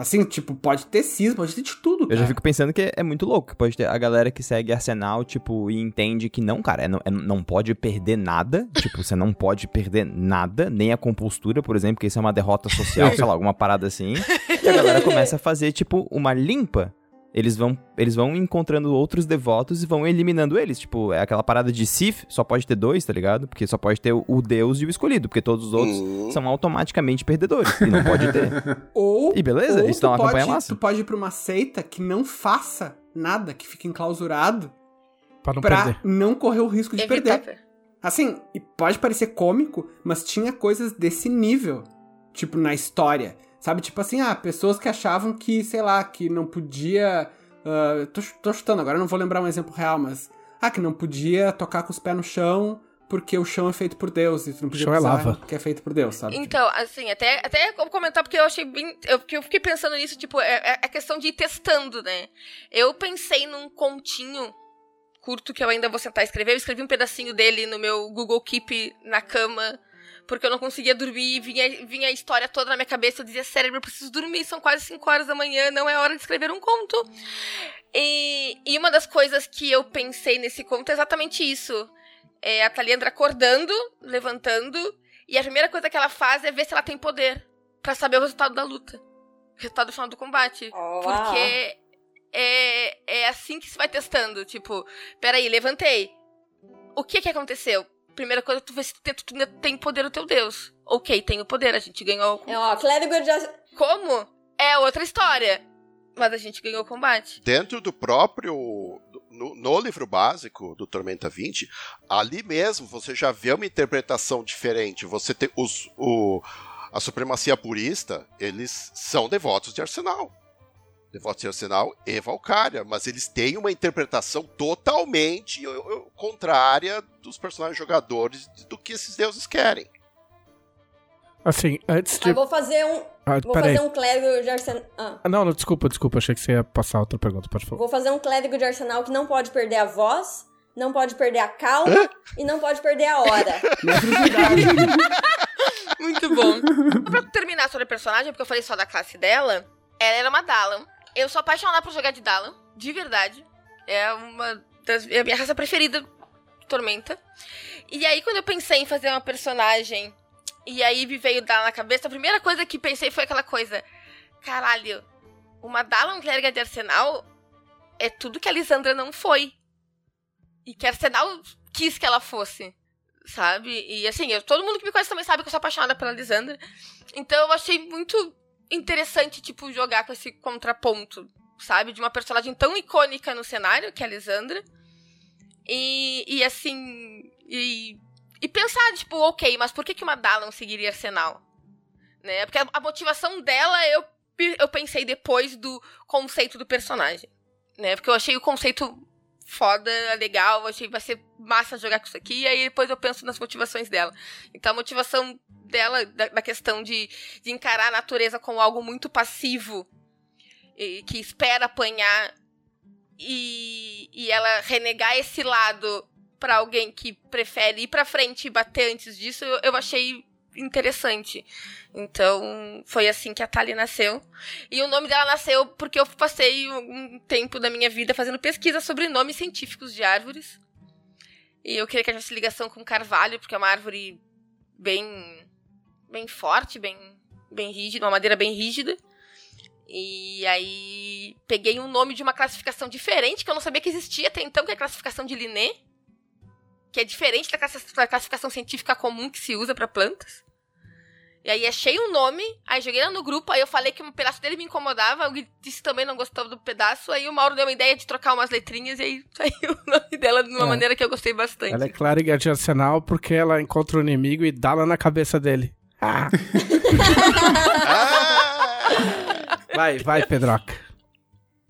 Assim, tipo, pode ter cisma, pode ter de tudo, cara. Eu já fico pensando que é muito louco. Pode ter a galera que segue Arsenal, tipo, e entende que não, cara, é, não, é, não pode perder nada. tipo, você não pode perder nada, nem a compostura, por exemplo, que isso é uma derrota social, sei lá, alguma parada assim. E a galera começa a fazer, tipo, uma limpa eles vão, eles vão encontrando outros devotos e vão eliminando eles. Tipo, é aquela parada de Sif, só pode ter dois, tá ligado? Porque só pode ter o, Deus e o escolhido, porque todos os outros uhum. são automaticamente perdedores. E não pode ter. ou. E beleza, ou isso dá uma pode, campanha massa. Tu pode ir pra uma seita que não faça nada, que fique enclausurado. Pra não pra perder. não correr o risco de perder. Assim, pode parecer cômico, mas tinha coisas desse nível, tipo, na história. Sabe, tipo assim, ah, pessoas que achavam que, sei lá, que não podia. Uh, tô, tô chutando agora, não vou lembrar um exemplo real, mas. Ah, que não podia tocar com os pés no chão porque o chão é feito por Deus e tu não podia o chão é lava. que é feito por Deus, sabe? Então, assim, até, até comentar, porque eu achei bem. Eu, porque eu fiquei pensando nisso, tipo, é, é a questão de ir testando, né? Eu pensei num continho curto que eu ainda vou sentar e escrever. Eu escrevi um pedacinho dele no meu Google Keep na cama Porque eu não conseguia dormir e vinha, vinha a história toda na minha cabeça. Eu dizia, cérebro, eu preciso dormir, são quase 5 horas da manhã, não é hora de escrever um conto. E, e uma das coisas que eu pensei nesse conto é exatamente isso. É a Taliandra acordando, levantando, e a primeira coisa que ela faz é ver se ela tem poder para saber o resultado da luta. O resultado final do combate. Porque é, é assim que se vai testando. Tipo, peraí, levantei. O que que aconteceu? Primeira coisa, tu vê se tu tem, tu tem poder o teu Deus. Ok, tenho poder, a gente ganhou. É, ó, clérigo de... Como? É outra história. Mas a gente ganhou o combate. Dentro do próprio. No, no, livro básico do Tormenta 20, ali mesmo você já vê uma interpretação diferente. Você tem os. O, a supremacia purista, eles são devotos de Arsenal. Devotos de Arsenal e Valkyria, mas eles têm uma interpretação totalmente contrária dos personagens jogadores do que esses deuses querem. Assim, antes de. Eu vou fazer um. Ah, vou peraí. fazer um clérigo de arsenal. Ah. Não, não, desculpa, desculpa. Achei que você ia passar outra pergunta, pode falar. Vou fazer um clérigo de arsenal que não pode perder a voz, não pode perder a calma e não pode perder a hora. Muito bom. pra terminar sobre a personagem, porque eu falei só da classe dela, ela era uma Dalan. Eu sou apaixonada por jogar de Dalan, de verdade. É uma das é a minha raça preferida Tormenta. E aí, quando eu pensei em fazer uma personagem, e aí me veio Dalan na cabeça, a primeira coisa que pensei foi aquela coisa: caralho, uma Dalan clériga de Arsenal é tudo que a Lisandra não foi. E que Arsenal quis que ela fosse sabe? E assim, eu, todo mundo que me conhece também sabe que eu sou apaixonada pela Lisandra. Então eu achei muito interessante, tipo, jogar com esse contraponto, sabe? De uma personagem tão icônica no cenário, que é a Lisandra. E, e assim. E, e pensar, tipo, ok, mas por que, que uma Dalan seguiria Arsenal? Né? Porque a, a motivação dela eu, eu pensei depois do conceito do personagem. Né? Porque eu achei o conceito foda, legal, achei vai ser massa jogar com isso aqui, e aí depois eu penso nas motivações dela. Então a motivação dela, da, da questão de, de encarar a natureza como algo muito passivo, e, que espera apanhar, e, e ela renegar esse lado para alguém que prefere ir pra frente e bater antes disso, eu, eu achei interessante. Então, foi assim que a Tali nasceu. E o nome dela nasceu porque eu passei um tempo da minha vida fazendo pesquisa sobre nomes científicos de árvores. E eu queria que tivesse ligação com carvalho, porque é uma árvore bem bem forte, bem bem rígida, uma madeira bem rígida. E aí peguei um nome de uma classificação diferente que eu não sabia que existia até então, que é a classificação de Linné, que é diferente da classificação científica comum que se usa para plantas. E aí achei um nome, aí joguei lá no grupo, aí eu falei que um pedaço dele me incomodava, o disse também não gostava do pedaço, aí o Mauro deu uma ideia de trocar umas letrinhas e aí saiu o nome dela de uma É. maneira que eu gostei bastante. Ela é clériga de arsenal porque ela encontra o inimigo e dá lá na cabeça dele. Ah. Vai, vai, Pedroca.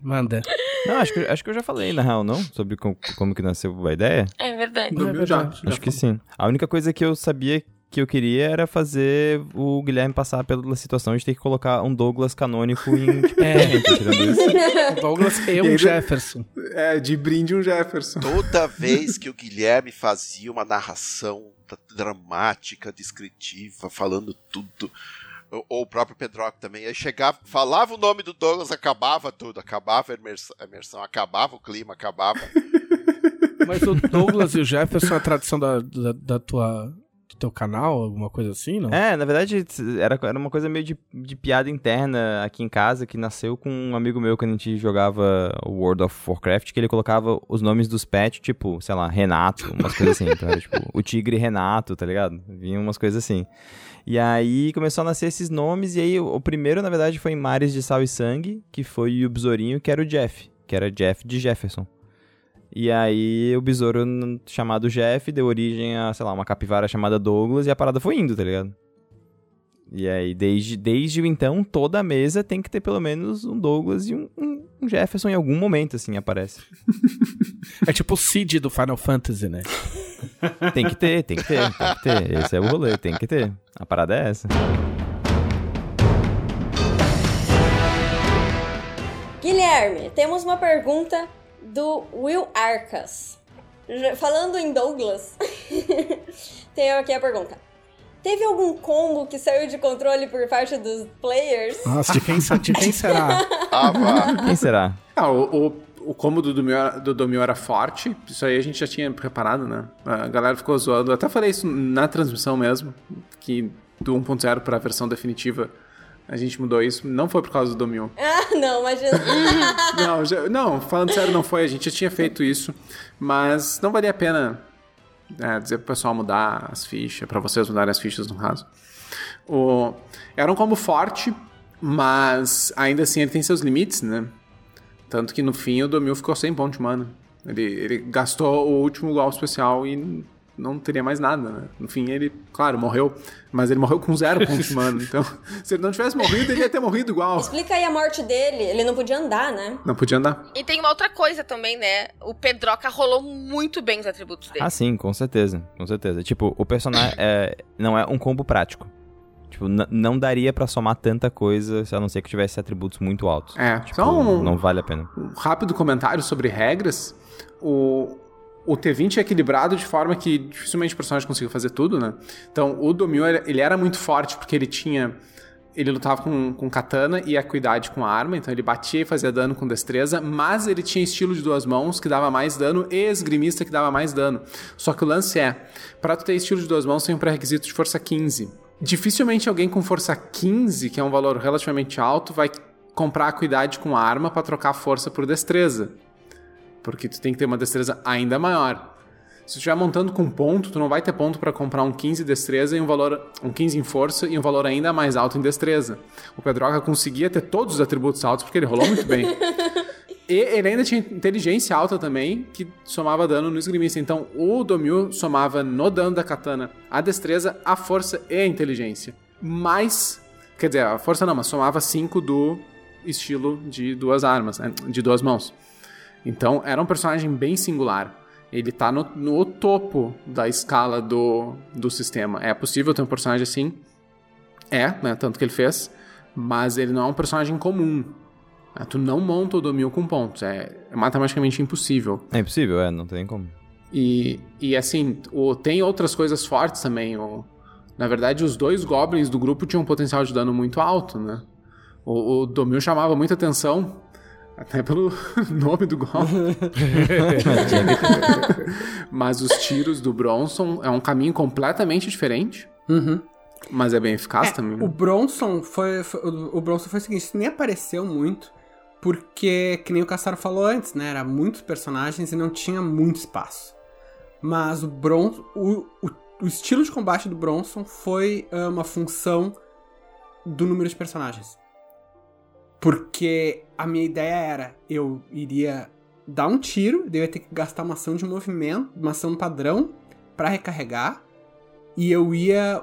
Manda. Não, acho que, acho que eu já falei, na real, não? Sobre como, como que nasceu a ideia. É verdade. No É meu já. verdade. já Acho que sim. A única coisa que eu sabia que eu queria era fazer o Guilherme passar pela situação de ter que colocar um Douglas canônico em tipo, É. Isso. O Douglas e E um aí, Jefferson. É, de brinde um Jefferson. Toda vez que o Guilherme fazia uma narração d- dramática, descritiva, falando tudo, ou, o próprio Pedroco também, aí chegava, falava o nome do Douglas, acabava tudo, acabava a imersão, a imersão, acabava o clima, acabava. Mas o Douglas e o Jefferson é a tradição da, da, da tua, teu canal, alguma coisa assim, não? É, na verdade, era, era uma coisa meio de, de piada interna aqui em casa que nasceu com um amigo meu quando a gente jogava World of Warcraft, que ele colocava os nomes dos pets, tipo, sei lá, Renato, umas coisas assim. Era, tipo, o tigre Renato, tá ligado? Vinha umas coisas assim. E aí começou a nascer esses nomes, e aí o, o primeiro, na verdade, foi em Mares de Sal e Sangue, que foi o besourinho, que era o Jeff, que era Jeff de Jefferson. E aí o besouro chamado Jeff deu origem a, sei lá, uma capivara chamada Douglas e a parada foi indo, tá ligado? E aí, desde, desde então, toda a mesa tem que ter pelo menos um Douglas e um, um- um Jefferson em algum momento, assim, aparece. É tipo o Cid do Final Fantasy, né? Tem que ter, tem que ter, tem que ter. Esse é o rolê, tem que ter. A parada é essa. Guilherme, temos uma pergunta do Will Arcas. Falando em Douglas, tem aqui a pergunta. Teve algum combo que saiu de controle por parte dos players? Nossa, de quem, de quem será? Ah, vá. Quem será? Ah, o, o, o combo do Domio, era- do Domio era forte, isso aí a gente já tinha preparado, né? A galera ficou zoando, eu até falei isso na transmissão mesmo, que do 1.0 para a versão definitiva a gente mudou isso, não foi por causa do Domio. Ah, não, imagina. Não, já- não, falando sério, não foi. A gente já tinha feito isso, mas não valia a pena é, dizer pro pessoal mudar as fichas, pra vocês mudarem as fichas no caso. O, era um combo forte, mas ainda assim ele tem seus limites, né? Tanto que no fim o Domil ficou sem ponto de mana. Ele, ele gastou o último golpe especial e não teria mais nada, né? No fim ele, claro, morreu, mas ele morreu com zero ponto de mana. Então, se ele não tivesse morrido, ele ia ter morrido igual. Explica aí a morte dele. Ele não podia andar, né? Não podia andar. E tem uma outra coisa também, né? O Pedroca rolou muito bem os atributos dele. Ah, sim, com certeza. Com certeza. Tipo, o personagem é, não é um combo prático. Tipo, não daria pra somar tanta coisa, a não ser que tivesse atributos muito altos. É, Tipo, um, não vale a pena. um rápido comentário sobre regras. O, o T20 é equilibrado de forma que dificilmente o personagem consiga fazer tudo, né? Então, o Domil, ele era muito forte porque ele tinha... Ele lutava com, com katana e acuidade com arma, então ele batia e fazia dano com destreza, mas ele tinha estilo de duas mãos que dava mais dano e esgrimista que dava mais dano. Só que o lance é, pra tu ter estilo de duas mãos tem um pré-requisito de força 15. Dificilmente alguém com força 15, que é um valor relativamente alto, vai comprar acuidade com arma pra trocar força por destreza. Porque tu tem que ter uma destreza ainda maior. Se tu estiver montando com ponto, tu não vai ter ponto pra comprar um 15 destreza e um valor um 15 em força e um valor ainda mais alto em destreza. O Pedroca conseguia ter todos os atributos altos porque ele rolou muito bem. E ele ainda tinha inteligência alta também, que somava dano no esgrimista. Então, o Domil somava no dano da katana a destreza, a força e a inteligência. Mais. Quer dizer, a força não, mas somava 5 do estilo de duas armas, né? de duas mãos. Então, era um personagem bem singular. Ele tá no, no topo da escala do, do sistema. É possível ter um personagem assim? É, né? Tanto que ele fez. Mas ele não é um personagem comum. né? Tu não monta o Domil com pontos. É, é matematicamente impossível. É impossível, é, não tem como. E, e assim, o, tem outras coisas fortes também. O, na verdade, os dois goblins do grupo tinham um potencial de dano muito alto, né? O, o Domil chamava muita atenção, até pelo nome do goblin. mas os tiros do Bronson é um caminho completamente diferente, Uhum. mas é bem eficaz É, também. O Bronson foi, foi- o Bronson foi o seguinte, isso nem apareceu muito, porque, que nem o Cassaro falou antes, né? Era muitos personagens e não tinha muito espaço. Mas o Bronson, o, o, o estilo de combate do Bronson foi ah, uma função do número de personagens. Porque a minha ideia era, eu iria dar um tiro, daí eu ia ter que gastar uma ação de movimento, uma ação padrão pra recarregar, e eu ia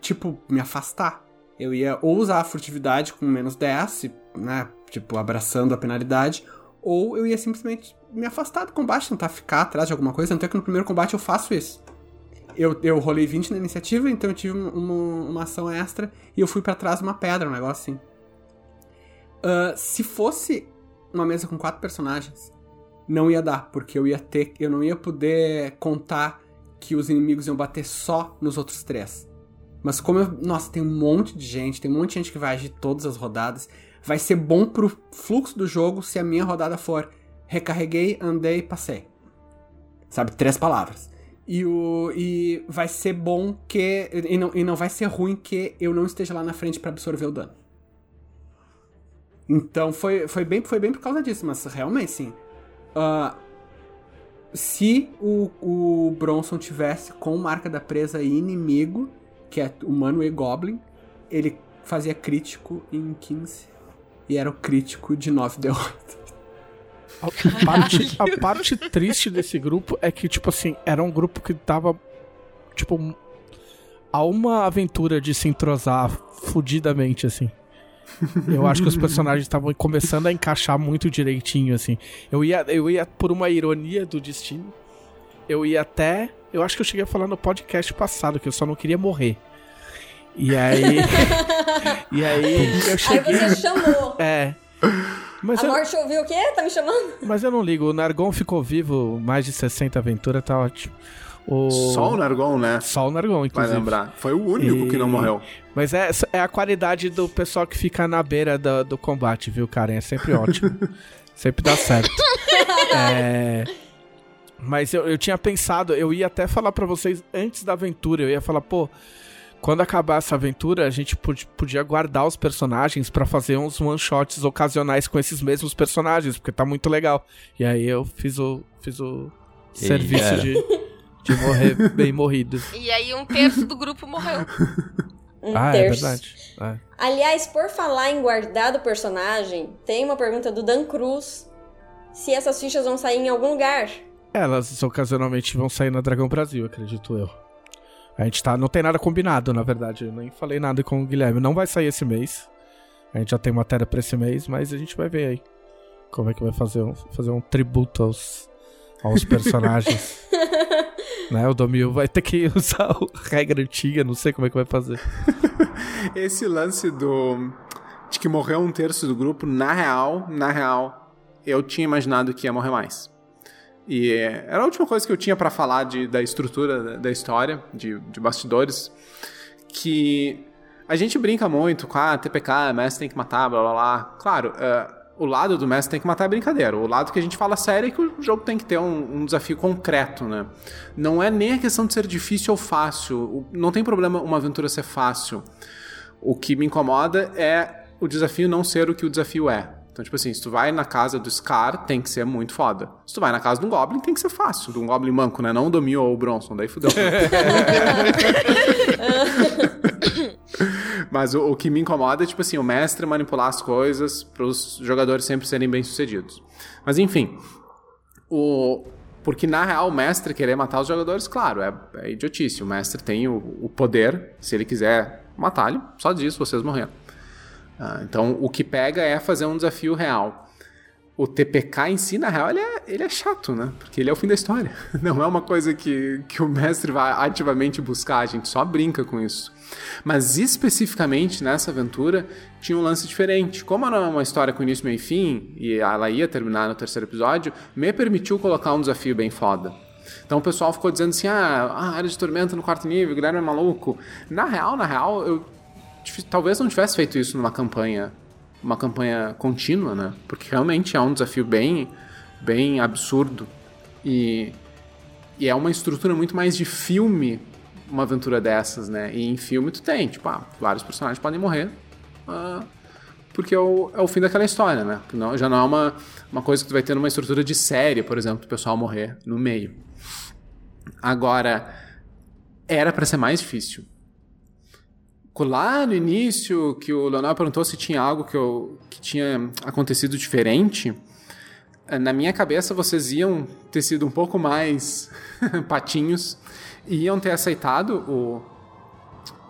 tipo, me afastar. Eu ia ou usar a furtividade com menos 10, né? Tipo, abraçando a penalidade, ou eu ia simplesmente me afastar do combate, tentar ficar atrás de alguma coisa. Tanto é que no primeiro combate eu faço isso. Eu, eu rolei 20 na iniciativa, então eu tive uma, uma ação extra e eu fui pra trás de uma pedra, um negócio assim. Ah, se fosse uma mesa com quatro personagens, não ia dar, porque eu ia ter. Eu não ia poder contar que os inimigos iam bater só nos outros três. Mas como eu, nossa, tem um monte de gente, tem um monte de gente que vai agir todas as rodadas, vai ser bom pro fluxo do jogo se a minha rodada for recarreguei, andei, passei. Sabe, três palavras. E, o, e vai ser bom que. E não, e não vai ser ruim que eu não esteja lá na frente pra absorver o dano. Então foi, foi, bem, foi bem por causa disso, mas realmente sim. Ah, se o, o Bronson tivesse com marca da presa e inimigo, que é humano e goblin, ele fazia crítico em 15 e era o crítico de 9 de 8. A parte, a parte triste desse grupo é que, tipo assim, era um grupo que tava, tipo, a uma aventura de se entrosar fudidamente, assim. Eu acho que os personagens estavam começando a encaixar muito direitinho, assim. Eu ia, eu ia, por uma ironia do destino, eu ia até. Eu acho que eu cheguei a falar no podcast passado que eu só não queria morrer. E aí. e aí eu Aí cheguei. você chamou. É. Mas a eu, morte ouviu o quê? Tá me chamando? mas eu não ligo, o Nargon ficou vivo mais de 60 aventuras, tá ótimo. O... Só o Nargon, né? Só o Nargon, Vai inclusive. lembrar. Foi o único E- que não morreu. Mas é, é a qualidade do pessoal que fica na beira do, do combate, viu, Karen? É sempre ótimo. sempre dá certo. É, Mas eu, eu tinha pensado, eu ia até falar pra vocês antes da aventura, eu ia falar, pô, quando acabar essa aventura, a gente pod- podia guardar os personagens pra fazer uns one-shots ocasionais com esses mesmos personagens, porque tá muito legal. E aí eu fiz o, fiz o E serviço era. de, de morrer bem morrido. E aí um terço do grupo morreu. Um ah, é terço. verdade. É. Aliás, por falar em guardar do personagem, tem uma pergunta do Dan Cruz. Se essas fichas vão sair em algum lugar. Elas ocasionalmente vão sair na Dragão Brasil, acredito eu. A gente tá. Não tem nada combinado, na verdade. Eu nem falei nada com o Guilherme. Não vai sair esse mês. A gente já tem matéria pra esse mês, mas a gente vai ver aí. Como é que vai fazer um, fazer um tributo aos, aos personagens. né? O Domil vai ter que usar a regra antiga, não sei como é que vai fazer. Esse lance do. de que morreu um terço do grupo, na real, na real, eu tinha imaginado que ia morrer mais. E é, era a última coisa que eu tinha pra falar de, da estrutura da, história, de, de bastidores, que a gente brinca muito com ah, TPK, mestre tem que matar, blá blá blá. Claro, é, o lado do mestre tem que matar é brincadeira. O lado que a gente fala sério é que o jogo tem que ter um, um desafio concreto, né? Não é nem a questão de ser difícil ou fácil. Não tem problema uma aventura ser fácil. O que me incomoda é o desafio não ser o que o desafio é. Então, tipo assim, se tu vai na casa do Scar, tem que ser muito foda. Se tu vai na casa de um Goblin, tem que ser fácil. De um Goblin manco, né? Não o Domio ou o Bronson, daí fudeu. Mas o, o que me incomoda é, tipo assim, o mestre manipular as coisas para os jogadores sempre serem bem-sucedidos. Mas, enfim, o... Porque, na real, o mestre querer matar os jogadores, claro, é, é idiotice. O mestre tem o, o poder, se ele quiser matar ele, só diz vocês morreram. Ah, então, o que pega é fazer um desafio real. O TPK em si, na real, ele é, ele é chato, né? Porque ele é o fim da história. Não é uma coisa que, que o mestre vai ativamente buscar, a gente só brinca com isso. Mas especificamente nessa aventura, tinha um lance diferente. Como era uma história com início, meio e fim, e ela ia terminar no terceiro episódio, me permitiu colocar um desafio bem foda. Então o pessoal ficou dizendo assim: ah, a área de tormenta no quarto nível, o Guilherme é maluco. Na real, na real, eu talvez não tivesse feito isso numa campanha, uma campanha contínua, né? Porque realmente é um desafio bem, bem absurdo e, e é uma estrutura muito mais de filme, uma aventura dessas, né? E em filme tu tem, tipo, ah, vários personagens podem morrer, ah, porque é o, é o fim daquela história, né? Não, já não é uma, uma coisa que tu vai ter numa estrutura de série, por exemplo, o pessoal morrer no meio. Agora, era pra ser mais difícil. Lá no início, que o Leonel perguntou se tinha algo que, eu, que tinha acontecido diferente, eh, na minha cabeça vocês iam ter sido um pouco mais patinhos e iam ter aceitado o,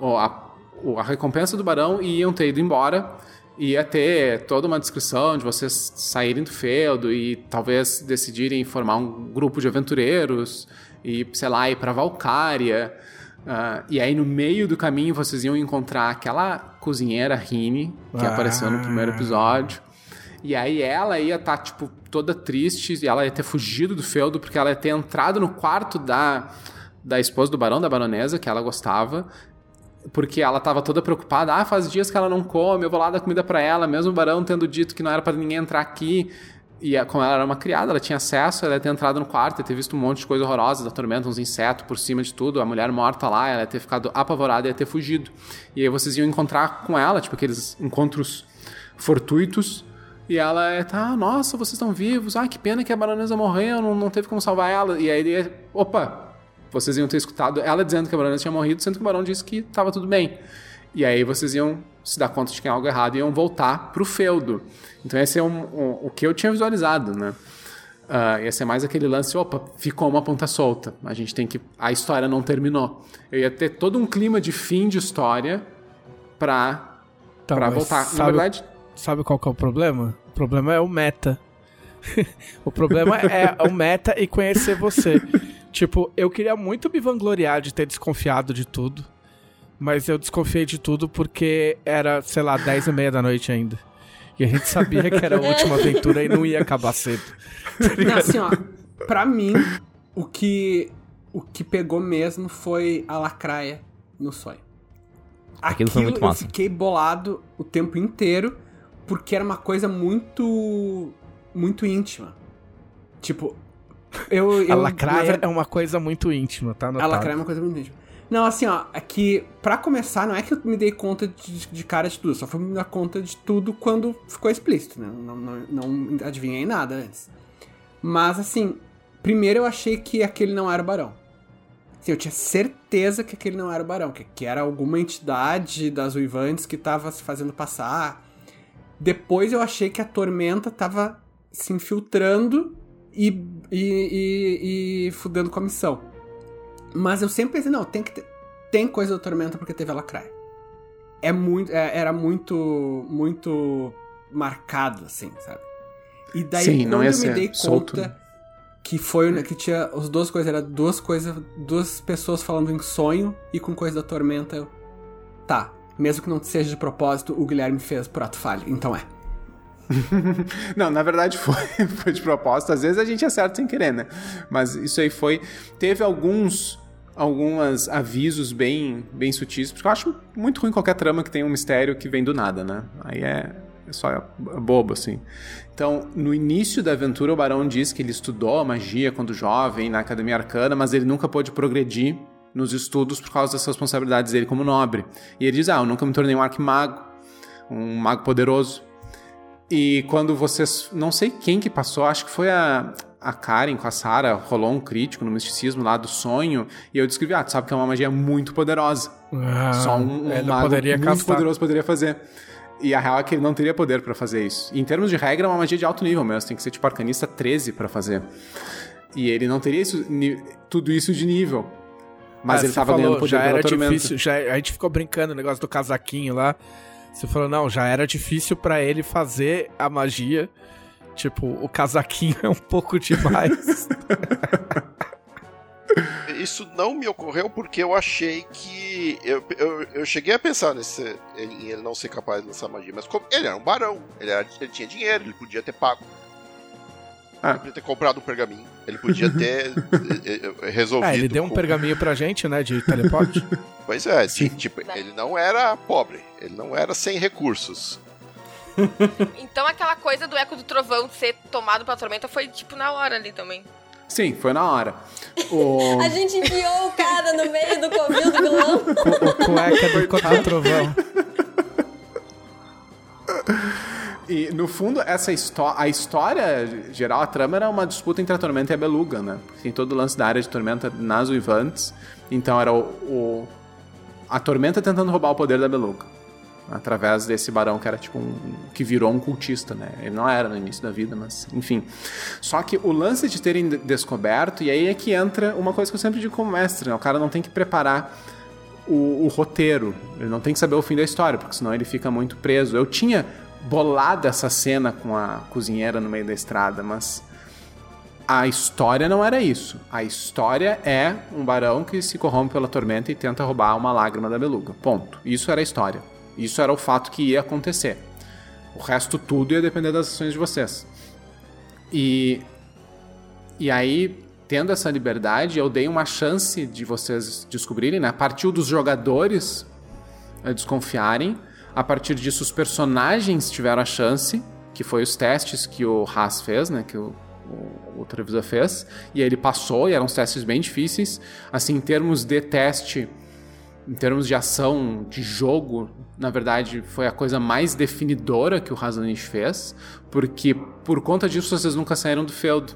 o, a, o- a recompensa do barão e iam ter ido embora. Ia ter toda uma descrição de vocês saírem do feudo e talvez decidirem formar um grupo de aventureiros e, sei lá, ir pra Valcária. Ah, e aí no meio do caminho vocês iam encontrar aquela cozinheira Rini, que Ah. apareceu no primeiro episódio. E aí ela ia estar, tipo, toda triste, e ela ia ter fugido do feudo, porque ela ia ter entrado no quarto da, da esposa do barão, da baronesa, que ela gostava, porque ela tava toda preocupada, ah, faz dias que ela não come, eu vou lá dar comida pra ela, mesmo o barão tendo dito que não era pra ninguém entrar aqui. E a- como ela era uma criada, ela tinha acesso, ela ia ter entrado no quarto, ia ter visto um monte de coisa horrorosa da tormenta, uns insetos por cima de tudo, a mulher morta lá, ela ia ter ficado apavorada e ia ter fugido. E aí vocês iam encontrar com ela, tipo aqueles encontros fortuitos, e ela é, tá, nossa, vocês estão vivos, ah, que pena que a baronesa morreu, não, não teve como salvar ela. E aí ele, opa, vocês iam ter escutado ela dizendo que a baronesa tinha morrido, sendo que o barão disse que estava tudo bem. E aí vocês iam se dar conta de que tinha algo errado e iam voltar pro feudo. Então esse é um, um- o que eu tinha visualizado, né? Ah, ia ser mais aquele lance, opa, ficou uma ponta solta. A gente tem que. A história não terminou. Eu ia ter todo um clima de fim de história pra, Tá, pra voltar. Na sabe- verdade, Sabe qual que é o problema? O problema é o meta. o problema é o meta e conhecer você. tipo, eu queria muito me vangloriar de ter desconfiado de tudo. Mas eu desconfiei de tudo porque era, sei lá, 10 e meia da noite ainda. E a gente sabia que era a última aventura e não ia acabar cedo. Não, assim, ó, pra mim, o que, o que pegou mesmo foi a lacraia no sonho. Aquilo foi muito massa. Eu fiquei bolado o tempo inteiro, porque era uma coisa muito. muito íntima. Tipo, eu. eu a lacraia verdade- é uma coisa muito íntima, tá? a Anotado. lacraia é uma coisa muito íntima. Não, assim, ó, é que, pra começar, não é que eu me dei conta de, de cara de tudo, só fui me dar conta de tudo quando ficou explícito, né? Não, não, não adivinhei nada antes. Mas, assim, primeiro eu achei que aquele não era o barão. Assim, eu tinha certeza que aquele não era o barão, que, que era alguma entidade das uivantes que tava se fazendo passar. Depois eu achei que a tormenta tava se infiltrando e, e, e, e fudendo com a missão. Mas eu sempre pensei, não, tem que ter, tem coisa da Tormenta porque teve a Lacraia. É muito, é- era muito, muito marcado, assim, sabe? E daí Sim, quando eu me dei conta né? que foi, que tinha as duas coisas, era duas coisas, duas pessoas falando em sonho e com coisa da Tormenta, eu, tá, mesmo que não seja de propósito, o Guilherme fez por ato falho, então é. Não, na verdade foi, foi de propósito. Às vezes a gente acerta sem querer, né? Mas isso aí foi. Teve alguns. Alguns avisos bem, bem sutis, porque eu acho muito ruim qualquer trama que tenha um mistério que vem do nada, né? Aí é, é só bobo, assim. Então, no início da aventura, o Barão diz que ele estudou magia quando jovem na Academia Arcana, mas ele nunca pôde progredir nos estudos por causa das responsabilidades dele como nobre. E ele diz: Ah, eu nunca me tornei um arquimago, um mago poderoso. E quando vocês. Não sei quem que passou, acho que foi a, a Karen com a Sarah, rolou um crítico no misticismo lá do sonho. E eu descrevi: ah, tu sabe que é uma magia muito poderosa. Ah, Só um, um mago poderia muito castar. poderoso poderia fazer. E a real é que ele não teria poder pra fazer isso. E em termos de regra, é uma magia de alto nível mesmo. Tem que ser tipo arcanista 13 pra fazer. E ele não teria isso, tudo isso de nível. Mas Ah, ele tava falou, ganhando poder já era difícil, já, a gente ficou brincando o negócio do casaquinho lá. Você falou, não, já era difícil pra ele fazer a magia. Tipo, o casaquinho é um pouco demais. Isso não me ocorreu porque eu achei que. Eu, eu, eu cheguei a pensar nesse, em ele não ser capaz de lançar magia, mas como ele era um barão, ele, era- ele tinha dinheiro, ele podia ter pago. Ah. Ele podia ter comprado um pergaminho, ele podia ter eh, eh, resolvido. ah, ele deu um com- pergaminho pra gente, né, de teleporte. Pois é, sim, tipo, ele não era pobre, ele não era sem recursos. Então aquela coisa do eco do trovão ser tomado pela tormenta foi tipo na hora ali também. Sim, foi na hora. O... A gente enfiou o cara no meio do covil do vilão. o, o cueca do contra o trovão. E no fundo, essa a história geral, a trama era uma disputa entre a Tormenta e a Beluga, né? Porque tem todo o lance da área de Tormenta nas Uivantes. Então era o, o- a Tormenta tentando roubar o poder da Beluga. Através desse barão que era tipo um. que virou um cultista, né? Ele não era no início da vida, mas enfim. Só que o lance de terem de- descoberto, e aí é que entra uma coisa que eu sempre digo como mestre, né? O cara não tem que preparar o, o roteiro. Ele não tem que saber o fim da história, porque senão ele fica muito preso. Eu tinha bolado essa cena com a cozinheira no meio da estrada, mas a história não era isso. A história é um barão que se corrompe pela tormenta e tenta roubar uma lágrima da beluga. Ponto. Isso era a história. Isso era o fato que ia acontecer. O resto tudo ia depender das ações de vocês. E e aí, tendo essa liberdade, eu dei uma chance de vocês descobrirem, né? Partiu dos jogadores eh, desconfiarem. A partir disso, os personagens tiveram a chance, que foi os testes que o Haas fez, né? Que o, o, o fez. E aí ele passou, e eram testes bem difíceis. Assim, em termos de teste, em termos de ação, de jogo, na verdade, foi a coisa mais definidora que o Razanich fez, porque por conta disso vocês nunca saíram do feudo.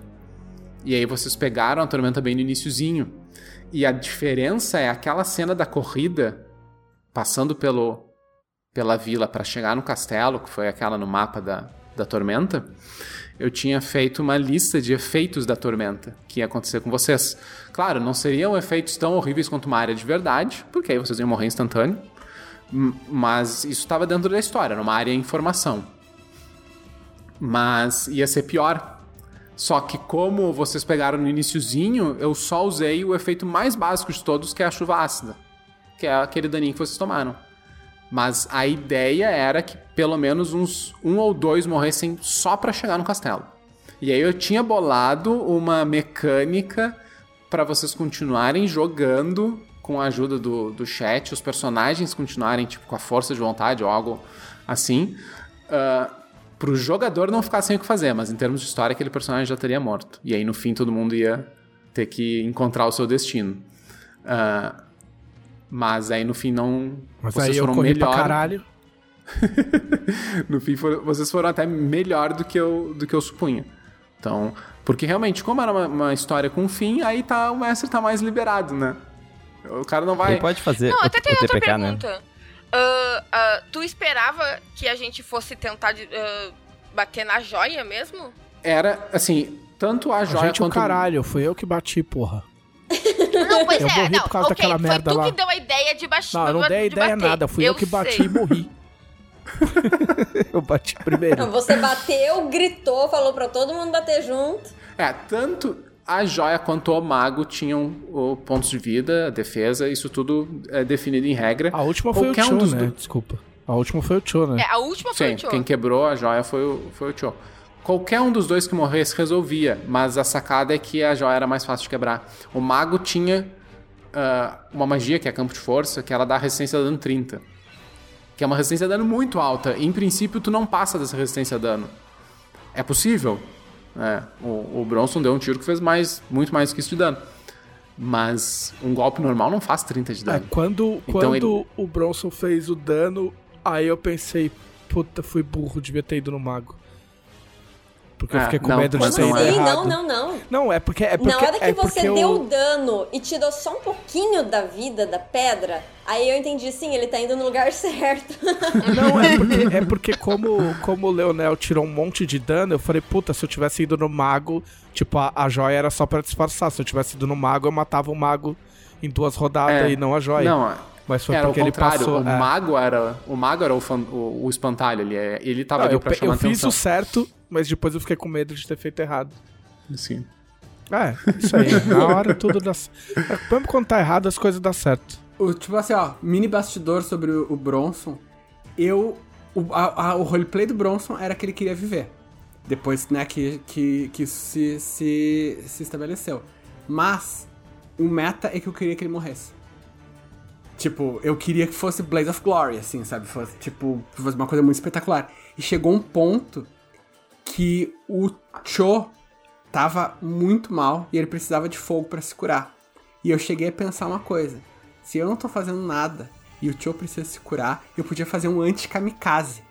E aí vocês pegaram a tormenta bem no iniciozinho. E a diferença é aquela cena da corrida passando pelo pela vila para chegar no castelo, que foi aquela no mapa da, da tormenta. Eu tinha feito uma lista de efeitos da tormenta que ia acontecer com vocês. Claro, não seriam efeitos tão horríveis quanto uma área de verdade, porque aí vocês iam morrer instantâneo. Mas isso estava dentro da história, numa área informação. Mas ia ser pior. Só que como vocês pegaram no iniciozinho, eu só usei o efeito mais básico de todos, que é a chuva ácida. Que é aquele daninho que vocês tomaram. Mas a ideia era que pelo menos uns um ou dois morressem só pra chegar no castelo. E aí eu tinha bolado uma mecânica pra vocês continuarem jogando com a ajuda do, do chat, os personagens continuarem tipo com a força de vontade ou algo assim. Uh, pro jogador não ficar sem o que fazer, mas em termos de história aquele personagem já teria morto. E aí no fim todo mundo ia ter que encontrar o seu destino. Uh, mas aí no fim não. Mas vocês aí eu foram corri melhor. pra caralho. no fim, foram- vocês foram até melhor do que eu, do que eu supunha. Então, porque realmente, como era uma, uma história com fim, aí tá, o mestre tá mais liberado, né? O cara não vai. Ele pode fazer Não, o, até tem o outra TPK, né? pergunta. Ah, ah, tu esperava que a gente fosse tentar de- ah, bater na joia mesmo? Era, assim, tanto a A joia gente, o quanto. caralho, fui eu que bati, porra. Não, pois Eu é, morri não. por causa ok, daquela foi merda tu lá. que deu a ideia de baixar. Não, eu não dei a ideia nada, fui eu, que bati e morri. eu bati primeiro. Então, você bateu, gritou, falou pra todo mundo bater junto. É, tanto a joia quanto o mago tinham o pontos de vida, defesa, isso tudo é definido em regra. A última foi Qualquer o um Cho, dos né? do- Desculpa. A última foi o Cho, né? É, a última foi Sim, o Tio. quem quebrou a joia foi o, foi o Cho. Qualquer um dos dois que morresse resolvia, mas a sacada é que a joia era mais fácil de quebrar. O mago tinha ah, uma magia, que é campo de força, que ela dá resistência a dano 30. Que é uma resistência a dano muito alta. E, em princípio, tu não passa dessa resistência a dano. É possível. É, o, o Bronson deu um tiro que fez mais, muito mais que isso de dano. Mas um golpe normal não faz 30 de É, dano. quando Então quando ele- o Bronson fez o dano, aí eu pensei, puta, fui burro, devia ter ido no mago. Porque eu Ah, fiquei com não, medo de ter não ido é. errado. Não, não, não. Não, é porque é porque Na hora que é você porque deu eu... o dano e tirou só um pouquinho da vida da pedra, aí eu entendi, sim, ele tá indo no lugar certo. Não, é porque, é porque como, como o Leonel tirou um monte de dano, eu falei, puta, se eu tivesse ido no mago, tipo, a, a joia era só pra disfarçar. Se eu tivesse ido no mago, eu matava o mago em duas rodadas É. e não a joia. Não, Mas foi era o porque ele contrário. passou. o é. mago era o mago era o, fan- o, o espantalho ali. é- Ele tava Não, ali eu, pra chamar eu fiz atenção. o certo, mas depois eu fiquei com medo de ter feito errado. Sim. É, isso aí. Na hora tudo dá certo. Mesmo quando tá errado, as coisas dão certo. O, tipo assim, ó, mini bastidor sobre o, o Bronson. Eu. O, a- a- o roleplay do Bronson era que ele queria viver. Depois, né, que, que, que isso se, se, se estabeleceu. Mas, o meta é que eu queria que ele morresse. Tipo, eu queria que fosse Blaze of Glory, assim, sabe? Fosse, tipo, fosse uma coisa muito espetacular. E chegou um ponto que o Cho tava muito mal e ele precisava de fogo pra se curar. E eu cheguei a pensar uma coisa: se eu não tô fazendo nada e o Cho precisa se curar, eu podia fazer um anti-kamikaze.